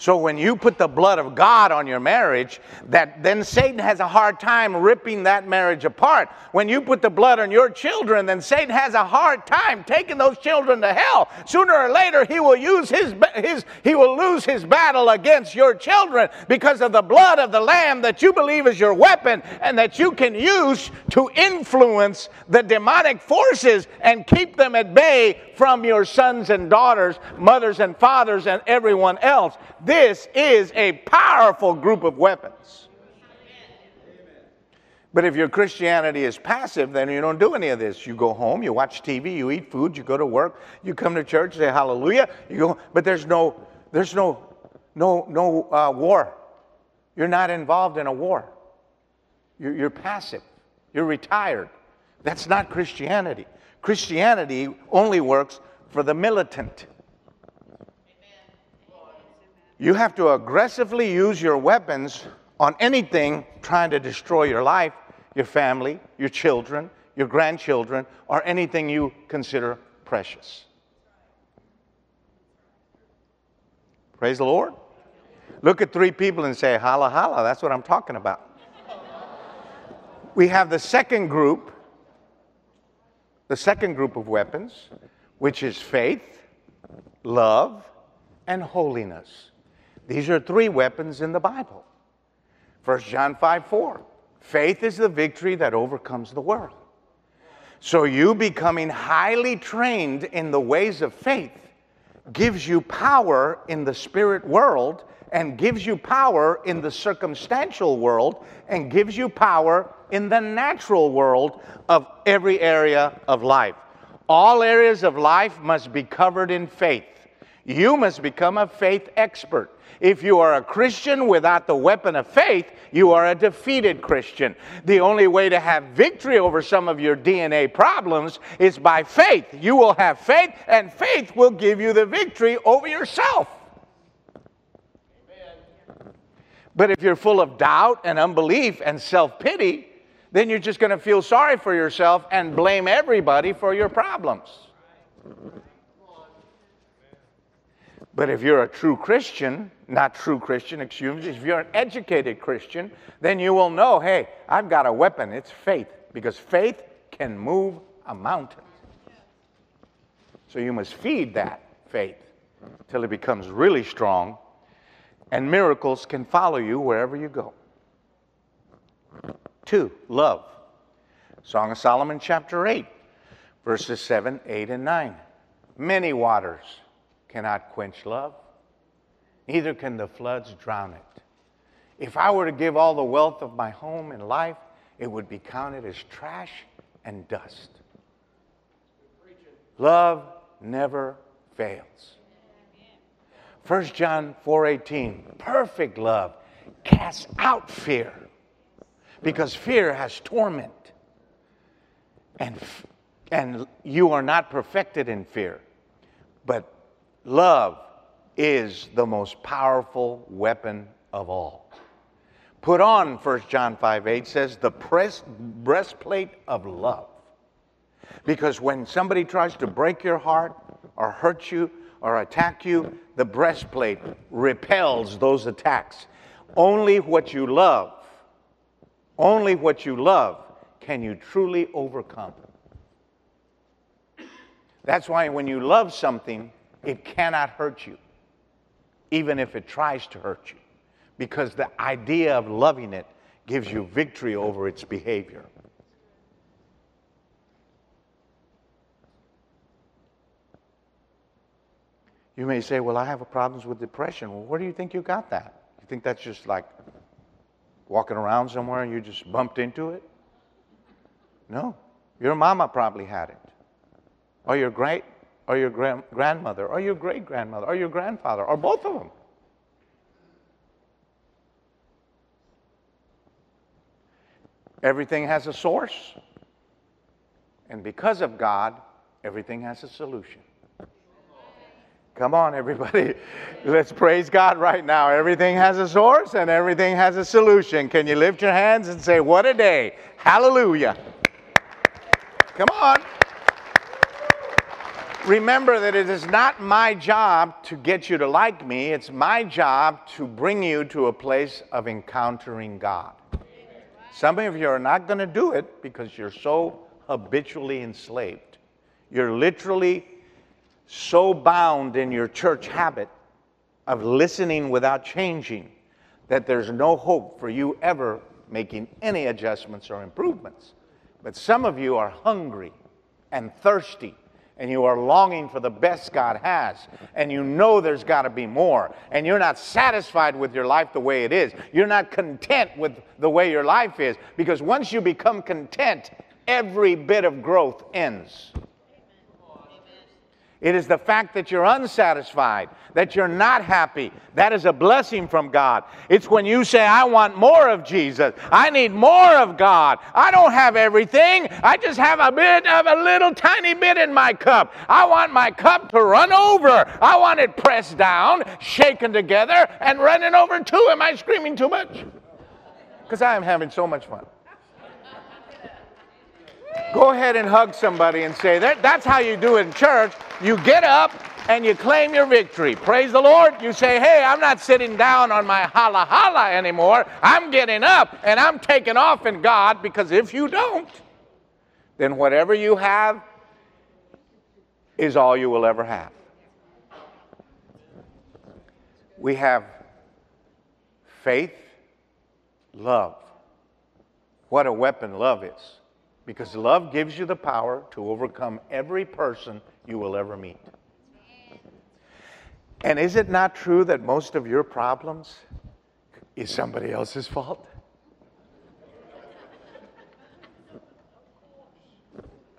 So when you put the blood of God on your marriage, that then Satan has a hard time ripping that marriage apart. When you put the blood on your children, then Satan has a hard time taking those children to hell. Sooner or later, he will use his, his he will lose his battle against your children because of the blood of the lamb that you believe is your weapon and that you can use to influence the demonic forces and keep them at bay from your sons and daughters, mothers and fathers and everyone else. This is a powerful group of weapons. But if your Christianity is passive, then you don't do any of this. You go home, you watch TV, you eat food, you go to work, you come to church, say hallelujah, you go, but there's no, there's no, no, no uh, war. You're not involved in a war. You're, you're passive. You're retired. That's not Christianity. Christianity only works for the militant. You have to aggressively use your weapons on anything trying to destroy your life, your family, your children, your grandchildren, or anything you consider precious. Praise the Lord. Look at three people and say, holla, holla. That's what I'm talking about. we have the second group, the second group of weapons, which is faith, love, and holiness. These are three weapons in the Bible. 1 John 5 4. Faith is the victory that overcomes the world. So, you becoming highly trained in the ways of faith gives you power in the spirit world and gives you power in the circumstantial world and gives you power in the natural world of every area of life. All areas of life must be covered in faith. You must become a faith expert. If you are a Christian without the weapon of faith, you are a defeated Christian. The only way to have victory over some of your DNA problems is by faith. You will have faith, and faith will give you the victory over yourself. But if you're full of doubt and unbelief and self pity, then you're just going to feel sorry for yourself and blame everybody for your problems. But if you're a true Christian, not true Christian, excuse me, if you're an educated Christian, then you will know hey, I've got a weapon. It's faith, because faith can move a mountain. So you must feed that faith till it becomes really strong, and miracles can follow you wherever you go. Two, love. Song of Solomon, chapter 8, verses 7, 8, and 9. Many waters cannot quench love, neither can the floods drown it. If I were to give all the wealth of my home and life, it would be counted as trash and dust. Love never fails. 1 John 4:18, perfect love casts out fear because fear has torment. And, and you are not perfected in fear. But love is the most powerful weapon of all. Put on, 1 John 5 8 says, the press, breastplate of love. Because when somebody tries to break your heart or hurt you or attack you, the breastplate repels those attacks. Only what you love, only what you love can you truly overcome. That's why when you love something, it cannot hurt you, even if it tries to hurt you, because the idea of loving it gives you victory over its behavior. You may say, Well, I have problems with depression. Well, where do you think you got that? You think that's just like walking around somewhere and you just bumped into it? No. Your mama probably had it. Oh, or your great or your grand- grandmother, or your great grandmother, or your grandfather, or both of them. Everything has a source. And because of God, everything has a solution. Come on, everybody. Let's praise God right now. Everything has a source and everything has a solution. Can you lift your hands and say, What a day? Hallelujah. Come on. Remember that it is not my job to get you to like me, it's my job to bring you to a place of encountering God. Some of you are not going to do it because you're so habitually enslaved. You're literally so bound in your church habit of listening without changing that there's no hope for you ever making any adjustments or improvements. But some of you are hungry and thirsty and you are longing for the best God has, and you know there's got to be more, and you're not satisfied with your life the way it is. You're not content with the way your life is, because once you become content, every bit of growth ends. It is the fact that you're unsatisfied, that you're not happy. That is a blessing from God. It's when you say, I want more of Jesus. I need more of God. I don't have everything. I just have a bit of a little tiny bit in my cup. I want my cup to run over. I want it pressed down, shaken together, and running over too. Am I screaming too much? Because I am having so much fun. Go ahead and hug somebody and say, that, That's how you do it in church. You get up and you claim your victory. Praise the Lord. You say, Hey, I'm not sitting down on my holla holla anymore. I'm getting up and I'm taking off in God because if you don't, then whatever you have is all you will ever have. We have faith, love. What a weapon love is. Because love gives you the power to overcome every person you will ever meet. And is it not true that most of your problems is somebody else's fault?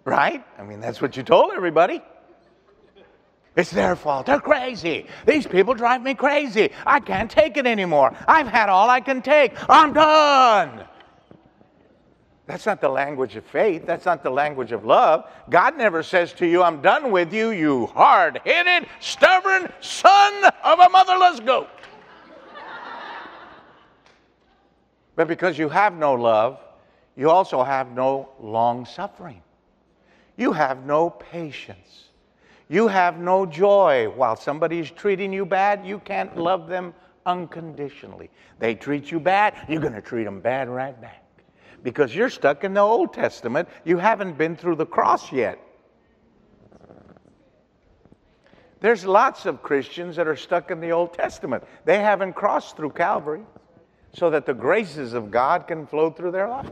Right? I mean, that's what you told everybody. It's their fault. They're crazy. These people drive me crazy. I can't take it anymore. I've had all I can take. I'm done. That's not the language of faith. That's not the language of love. God never says to you, I'm done with you, you hard headed, stubborn son of a motherless goat. but because you have no love, you also have no long suffering. You have no patience. You have no joy. While somebody's treating you bad, you can't love them unconditionally. They treat you bad, you're going to treat them bad right back because you're stuck in the Old Testament. You haven't been through the cross yet. There's lots of Christians that are stuck in the Old Testament. They haven't crossed through Calvary so that the graces of God can flow through their life.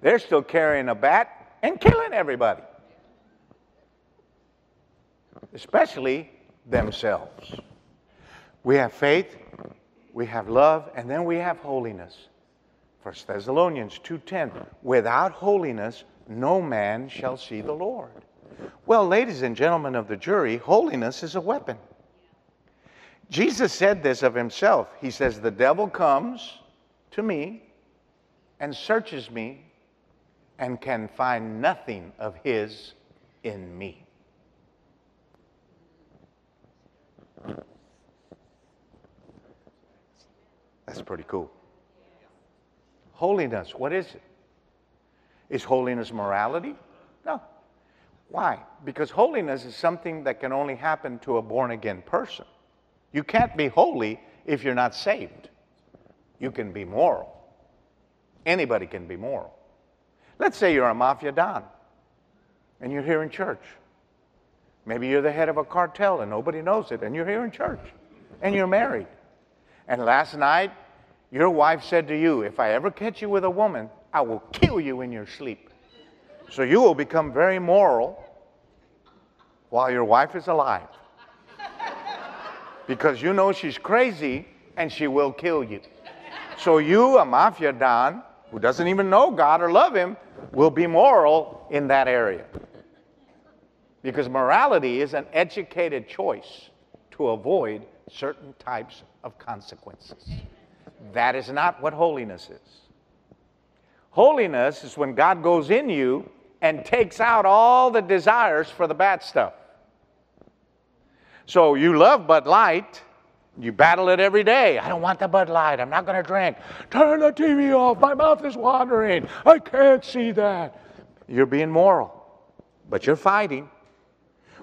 They're still carrying a bat and killing everybody, especially themselves. We have faith, we have love, and then we have holiness. 1 Thessalonians 2:10 Without holiness no man shall see the Lord. Well, ladies and gentlemen of the jury, holiness is a weapon. Jesus said this of himself. He says, The devil comes to me and searches me and can find nothing of his in me. That's pretty cool. Holiness, what is it? Is holiness morality? No. Why? Because holiness is something that can only happen to a born again person. You can't be holy if you're not saved. You can be moral. Anybody can be moral. Let's say you're a mafia don and you're here in church. Maybe you're the head of a cartel and nobody knows it, and you're here in church and you're married. And last night, your wife said to you, If I ever catch you with a woman, I will kill you in your sleep. So you will become very moral while your wife is alive. Because you know she's crazy and she will kill you. So you, a mafia don, who doesn't even know God or love Him, will be moral in that area. Because morality is an educated choice to avoid certain types of consequences. That is not what holiness is. Holiness is when God goes in you and takes out all the desires for the bad stuff. So you love Bud Light, you battle it every day. I don't want the Bud Light. I'm not going to drink. Turn the TV off. My mouth is watering. I can't see that. You're being moral, but you're fighting.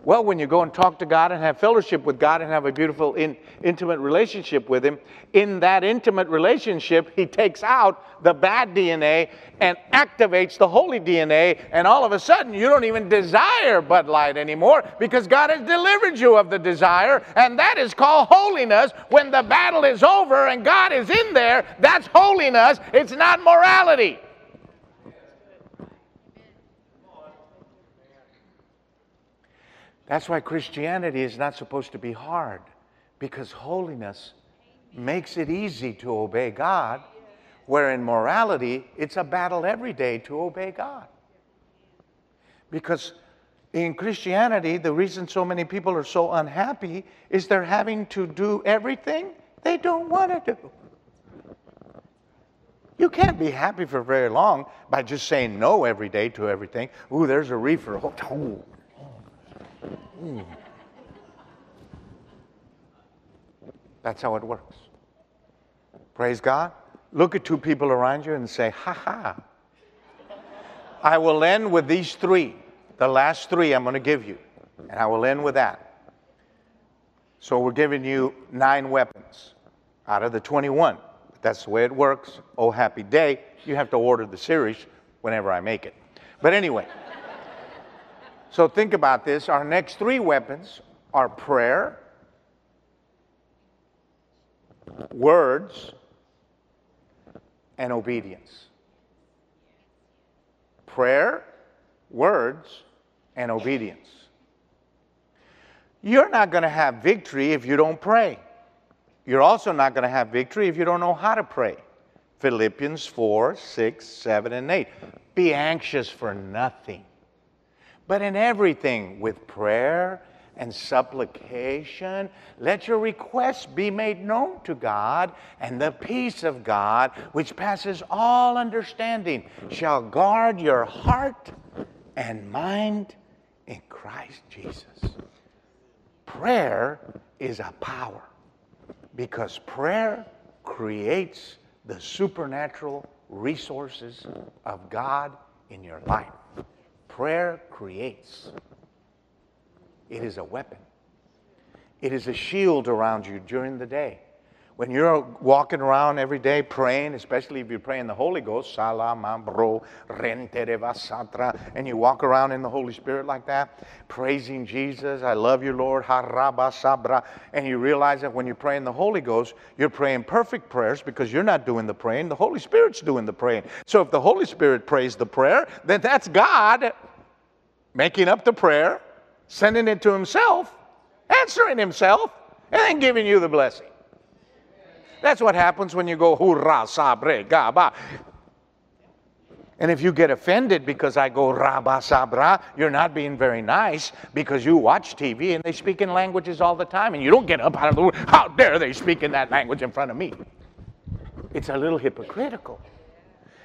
Well, when you go and talk to God and have fellowship with God and have a beautiful, in, intimate relationship with Him, in that intimate relationship, He takes out the bad DNA and activates the holy DNA, and all of a sudden, you don't even desire Bud Light anymore because God has delivered you of the desire, and that is called holiness. When the battle is over and God is in there, that's holiness. It's not morality. That's why Christianity is not supposed to be hard, because holiness makes it easy to obey God, where in morality, it's a battle every day to obey God. Because in Christianity, the reason so many people are so unhappy is they're having to do everything they don't want to do. You can't be happy for very long by just saying no every day to everything. Ooh, there's a reefer. Oh, Mm. That's how it works. Praise God. Look at two people around you and say, ha ha. I will end with these three. The last three I'm going to give you. And I will end with that. So we're giving you nine weapons out of the 21. That's the way it works. Oh, happy day. You have to order the series whenever I make it. But anyway. So think about this. Our next three weapons are prayer, words, and obedience. Prayer, words, and obedience. You're not going to have victory if you don't pray. You're also not going to have victory if you don't know how to pray. Philippians 4, 6, 7, and 8. Be anxious for nothing but in everything with prayer and supplication, let your requests be made known to God, and the peace of God, which passes all understanding, shall guard your heart and mind in Christ Jesus. Prayer is a power because prayer creates the supernatural resources of God in your life. Prayer creates, it is a weapon, it is a shield around you during the day. When you're walking around every day praying, especially if you're praying the Holy Ghost, and you walk around in the Holy Spirit like that, praising Jesus, I love you, Lord, haraba sabra, and you realize that when you're praying the Holy Ghost, you're praying perfect prayers because you're not doing the praying, the Holy Spirit's doing the praying. So if the Holy Spirit prays the prayer, then that's God making up the prayer, sending it to Himself, answering Himself, and then giving you the blessing. That's what happens when you go hurrah, sabre, gaba. And if you get offended because I go raba sabra, you're not being very nice because you watch TV and they speak in languages all the time and you don't get up out of the room. How dare they speak in that language in front of me? It's a little hypocritical.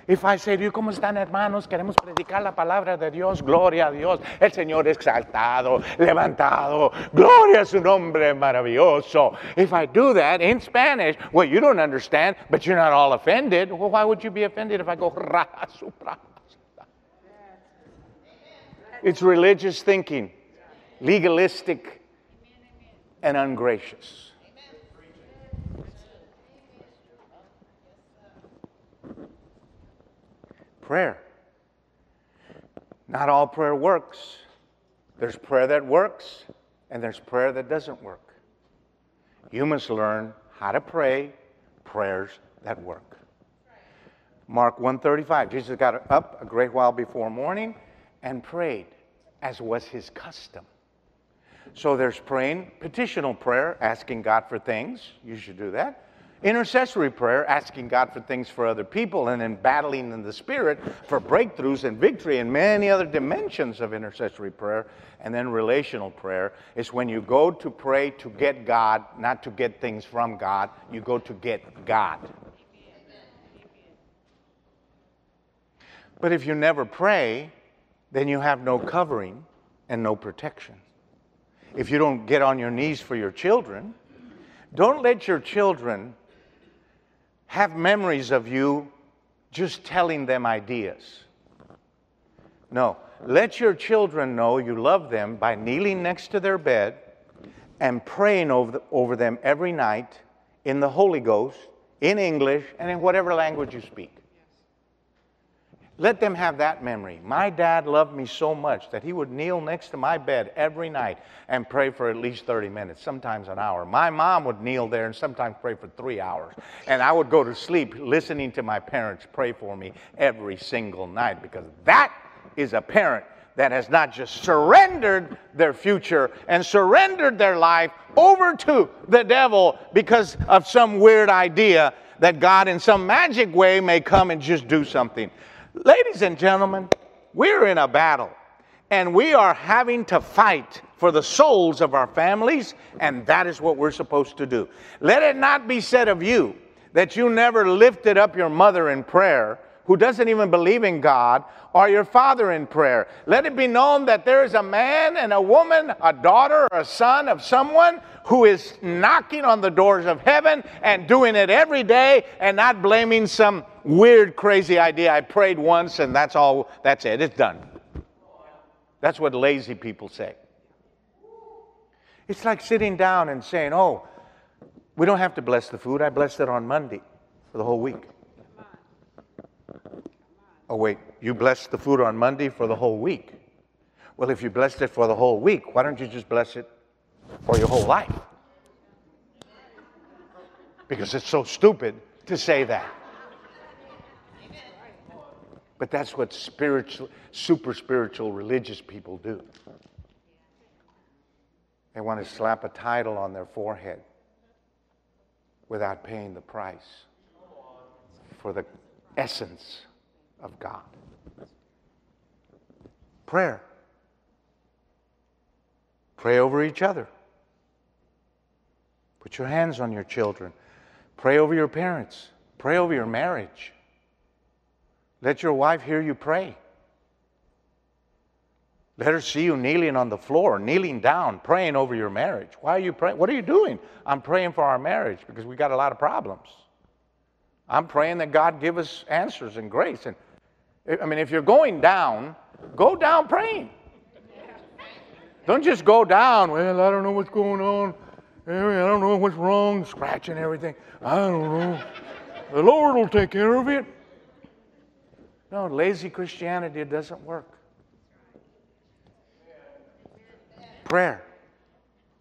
If I say ¿cómo están hermanos? Queremos predicar la palabra de Dios, gloria a Dios. El Señor exaltado, levantado, gloria a su nombre maravilloso. If I do that in Spanish, well, you don't understand, but you're not all offended. Well, why would you be offended if I go ra, supra? It's religious thinking, legalistic, and ungracious. Prayer. Not all prayer works. There's prayer that works, and there's prayer that doesn't work. You must learn how to pray prayers that work. Mark 135. Jesus got up a great while before morning and prayed, as was his custom. So there's praying, petitional prayer, asking God for things. You should do that. Intercessory prayer, asking God for things for other people, and then battling in the Spirit for breakthroughs and victory, and many other dimensions of intercessory prayer. And then relational prayer is when you go to pray to get God, not to get things from God, you go to get God. But if you never pray, then you have no covering and no protection. If you don't get on your knees for your children, don't let your children have memories of you just telling them ideas. No, let your children know you love them by kneeling next to their bed and praying over, the, over them every night in the Holy Ghost, in English, and in whatever language you speak. Let them have that memory. My dad loved me so much that he would kneel next to my bed every night and pray for at least 30 minutes, sometimes an hour. My mom would kneel there and sometimes pray for three hours. And I would go to sleep listening to my parents pray for me every single night because that is a parent that has not just surrendered their future and surrendered their life over to the devil because of some weird idea that God, in some magic way, may come and just do something. Ladies and gentlemen, we're in a battle and we are having to fight for the souls of our families, and that is what we're supposed to do. Let it not be said of you that you never lifted up your mother in prayer who doesn't even believe in God, or your father in prayer. Let it be known that there is a man and a woman, a daughter or a son of someone who is knocking on the doors of heaven and doing it every day and not blaming some weird, crazy idea. I prayed once and that's all, that's it, it's done. That's what lazy people say. It's like sitting down and saying, oh, we don't have to bless the food. I blessed it on Monday for the whole week. Oh, wait, you blessed the food on Monday for the whole week. Well, if you blessed it for the whole week, why don't you just bless it for your whole life? Because it's so stupid to say that. But that's what spiritual, super spiritual religious people do. They want to slap a title on their forehead without paying the price for the essence of God. Prayer. Pray over each other. Put your hands on your children. Pray over your parents. Pray over your marriage. Let your wife hear you pray. Let her see you kneeling on the floor, kneeling down, praying over your marriage. Why are you praying? What are you doing? I'm praying for our marriage because we got a lot of problems. I'm praying that God give us answers and grace. And I mean, if you're going down, go down praying. Don't just go down, well, I don't know what's going on. I don't know what's wrong, scratching everything. I don't know. The Lord will take care of it. No, lazy Christianity doesn't work. Prayer.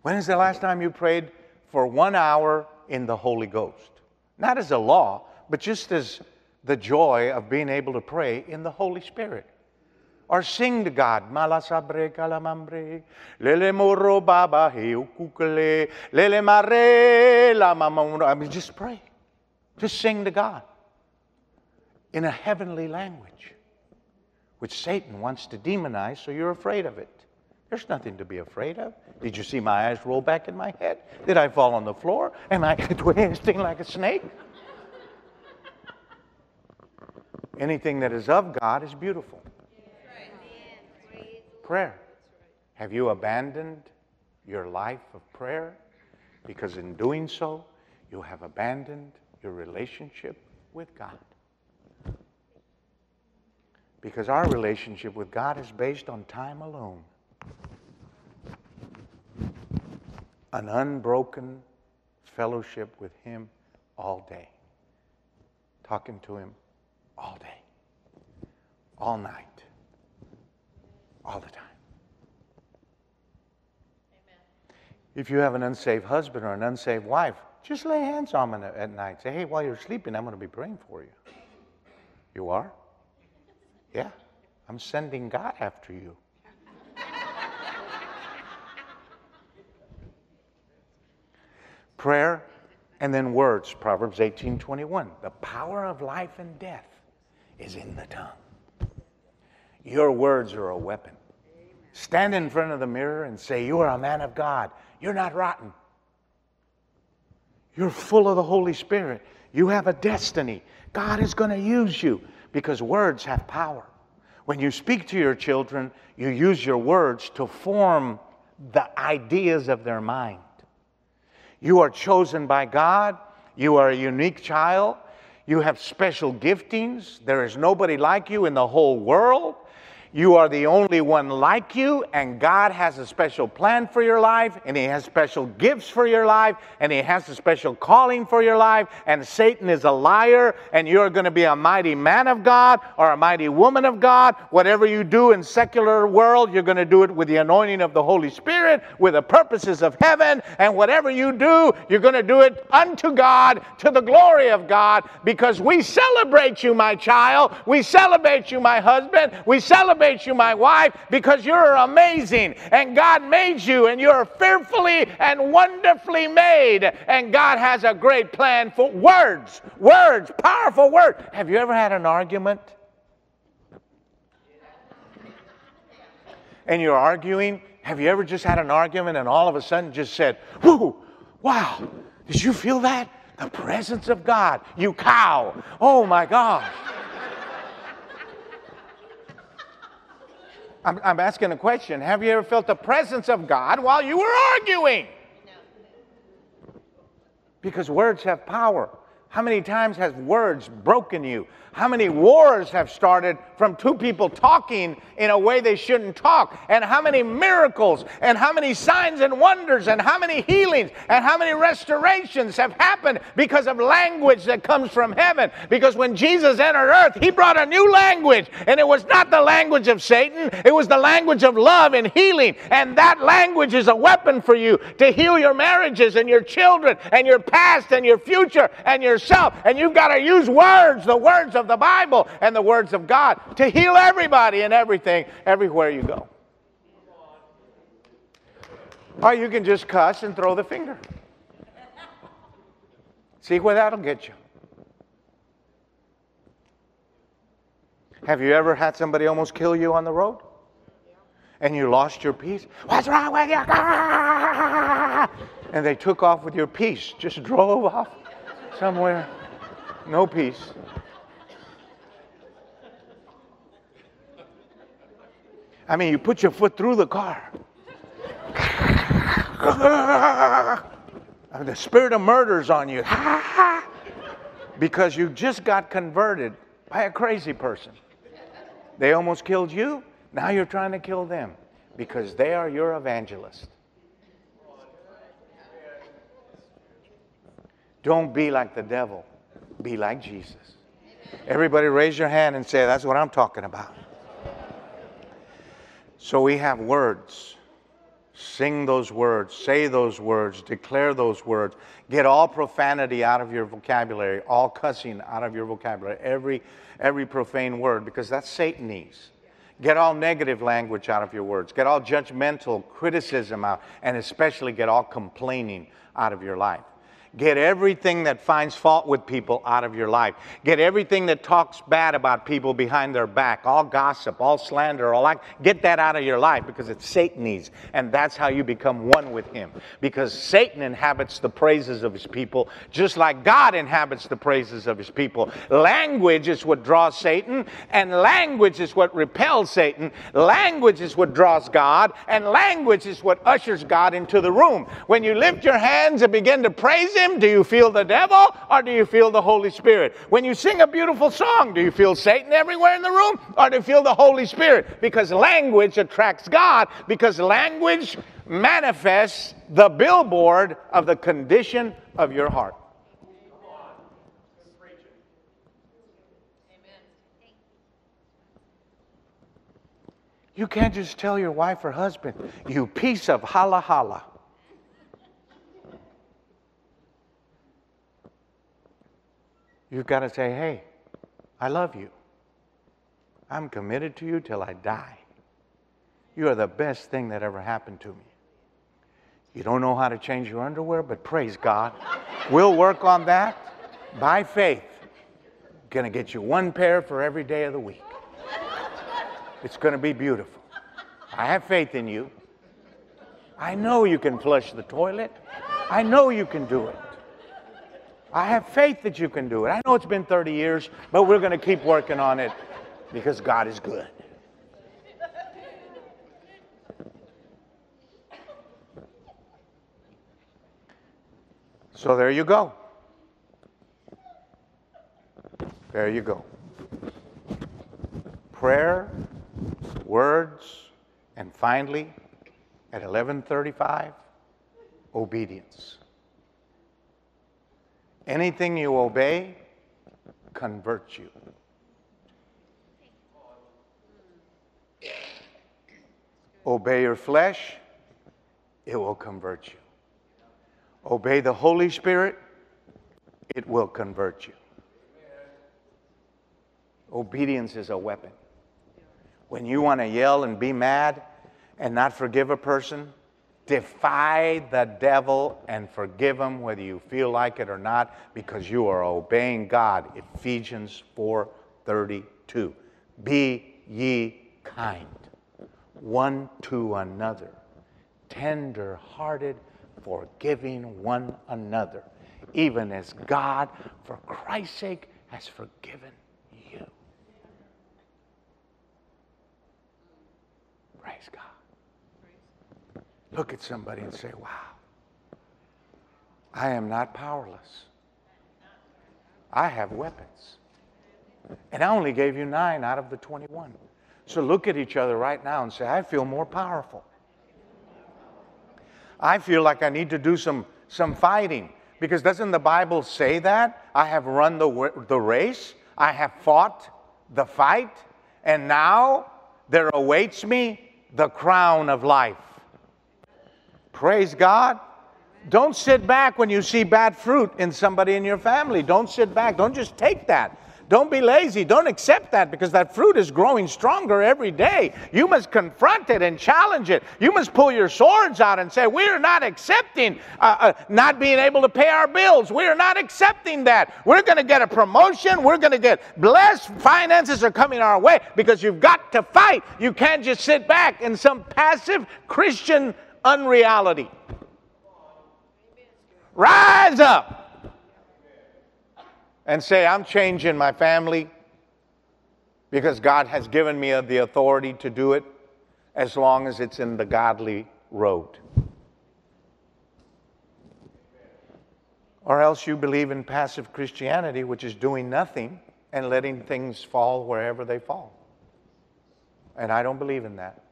When is the last time you prayed for one hour in the Holy Ghost? Not as a law, but just as the joy of being able to pray in the Holy Spirit. Or sing to God. Malasabre kalamambre. Lele moro baba heukukele. Lele mare la I mean, just pray. Just sing to God in a heavenly language. which Satan wants to demonize so you're afraid of it. There's nothing to be afraid of. Did you see my eyes roll back in my head? Did I fall on the floor? Am I twisting like a snake? Anything that is of God is beautiful. Prayer. Have you abandoned your life of prayer? Because in doing so, you have abandoned your relationship with God. Because our relationship with God is based on time alone. An unbroken fellowship with Him all day. Talking to Him all day, all night, all the time. If you have an unsaved husband or an unsaved wife, just lay hands on them at night. Say, hey, while you're sleeping, I'm going to be praying for you. You are? Yeah. I'm sending God after you. Prayer and then words, Proverbs 18 21. The power of life and death is in the tongue. Your words are a weapon. Stand in front of the mirror and say, You are a man of God. You're not rotten. You're full of the Holy Spirit. You have a destiny. God is going to use you because words have power. When you speak to your children, you use your words to form the ideas of their mind. You are chosen by God. You are a unique child. You have special giftings. There is nobody like you in the whole world. You are the only one like you, and God has a special plan for your life, and He has special gifts for your life, and He has a special calling for your life. And Satan is a liar, and you're going to be a mighty man of God or a mighty woman of God. Whatever you do in secular world, you're going to do it with the anointing of the Holy Spirit, with the purposes of heaven. And whatever you do, you're going to do it unto God, to the glory of God, because we celebrate you, my child. We celebrate you, my husband. We celebrate you, my wife, because you're amazing and God made you and you're fearfully and wonderfully made. And God has a great plan for words, words, powerful words. Have you ever had an argument? And you're arguing? Have you ever just had an argument and all of a sudden just said, Whoo, wow, did you feel that? The presence of God, you cow. Oh my gosh. I'm, I'm asking a question. Have you ever felt the presence of God while you were arguing? Because words have power. How many times has words broken you? How many wars have started from two people talking in a way they shouldn't talk? And how many miracles and how many signs and wonders and how many healings and how many restorations have happened because of language that comes from heaven? Because when Jesus entered earth, he brought a new language, and it was not the language of Satan, it was the language of love and healing. And that language is a weapon for you to heal your marriages and your children and your past and your future and yourself. And you've got to use words, the words of the Bible and the words of God to heal everybody and everything everywhere you go. Or you can just cuss and throw the finger. See where that'll get you. Have you ever had somebody almost kill you on the road? And you lost your peace? What's wrong with you? And they took off with your peace, just drove off somewhere. No peace. I mean, you put your foot through the car. the spirit of murder's on you. because you just got converted by a crazy person. They almost killed you. Now you're trying to kill them because they are your evangelist. Don't be like the devil, be like Jesus. Everybody raise your hand and say, That's what I'm talking about. So we have words. Sing those words, say those words, declare those words. Get all profanity out of your vocabulary, all cussing out of your vocabulary, every, every profane word, because that's Satanese. Get all negative language out of your words. Get all judgmental criticism out, and especially get all complaining out of your life. Get everything that finds fault with people out of your life. Get everything that talks bad about people behind their back, all gossip, all slander, all that. Get that out of your life because it's Satanese. And that's how you become one with him. Because Satan inhabits the praises of his people, just like God inhabits the praises of his people. Language is what draws Satan, and language is what repels Satan. Language is what draws God, and language is what ushers God into the room. When you lift your hands and begin to praise Him, do you feel the devil or do you feel the Holy Spirit? When you sing a beautiful song, do you feel Satan everywhere in the room or do you feel the Holy Spirit? Because language attracts God, because language manifests the billboard of the condition of your heart. You can't just tell your wife or husband, you piece of holla holla. You've got to say, hey, I love you. I'm committed to you till I die. You are the best thing that ever happened to me. You don't know how to change your underwear, but praise God. we'll work on that by faith. Gonna get you one pair for every day of the week. It's gonna be beautiful. I have faith in you. I know you can flush the toilet. I know you can do it. I have faith that you can do it. I know it's been 30 years, but we're going to keep working on it because God is good. So there you go. There you go. Prayer, words, and finally at 11:35 obedience. Anything you obey converts you. Obey your flesh, it will convert you. Obey the Holy Spirit, it will convert you. Obedience is a weapon. When you want to yell and be mad and not forgive a person, Defy the devil and forgive him whether you feel like it or not because you are obeying God. Ephesians 4:32. Be ye kind one to another, tender-hearted, forgiving one another, even as God for Christ's sake has forgiven you. Praise God. Look at somebody and say, wow, I am not powerless. I have weapons. And I only gave you nine out of the 21. So look at each other right now and say, I feel more powerful. I feel like I need to do some, some fighting. Because doesn't the Bible say that? I have run the, the race, I have fought the fight, and now there awaits me the crown of life. Praise God. Don't sit back when you see bad fruit in somebody in your family. Don't sit back. Don't just take that. Don't be lazy. Don't accept that because that fruit is growing stronger every day. You must confront it and challenge it. You must pull your swords out and say, We are not accepting uh, uh, not being able to pay our bills. We are not accepting that. We're going to get a promotion. We're going to get blessed. Finances are coming our way because you've got to fight. You can't just sit back in some passive Christian unreality. Rise up and say, I'm changing my family because God has given me the authority to do it as long as it's in the godly road. Or else you believe in passive Christianity, which is doing nothing and letting things fall wherever they fall. And I don't believe in that.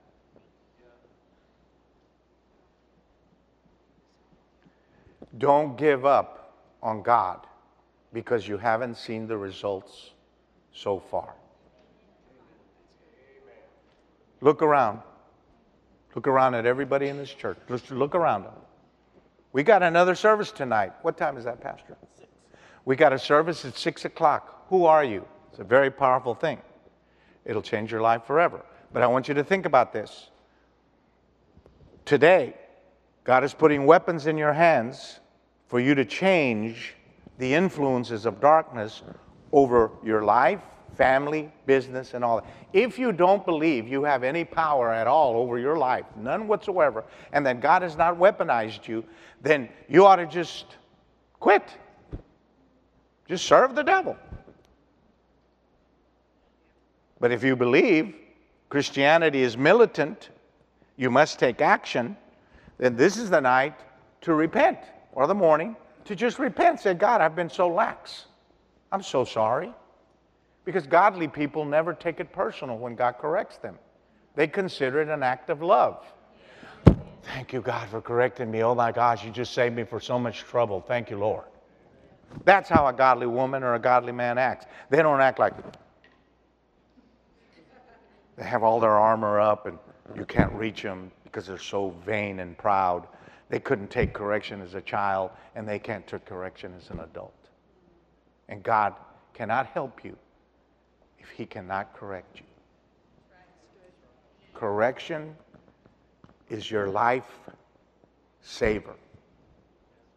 Don't give up on God because you haven't seen the results so far. Look around. Look around at everybody in this church. Let's look around. We got another service tonight. What time is that, Pastor? Six. We got a service at 6 o'clock. Who are you? It's a very powerful thing. It'll change your life forever. But I want you to think about this. Today, God is putting weapons in your hands for you to change the influences of darkness over your life, family, business, and all that. If you don't believe you have any power at all over your life, none whatsoever, and that God has not weaponized you, then you ought to just quit. Just serve the devil. But if you believe Christianity is militant, you must take action, then this is the night to repent, or the morning to just repent. Say, God, I've been so lax. I'm so sorry. Because godly people never take it personal when God corrects them, they consider it an act of love. Thank you, God, for correcting me. Oh my gosh, you just saved me for so much trouble. Thank you, Lord. That's how a godly woman or a godly man acts. They don't act like they have all their armor up and you can't reach them because they're so vain and proud. They couldn't take correction as a child and they can't take correction as an adult. And God cannot help you if He cannot correct you. Correction is your life saver.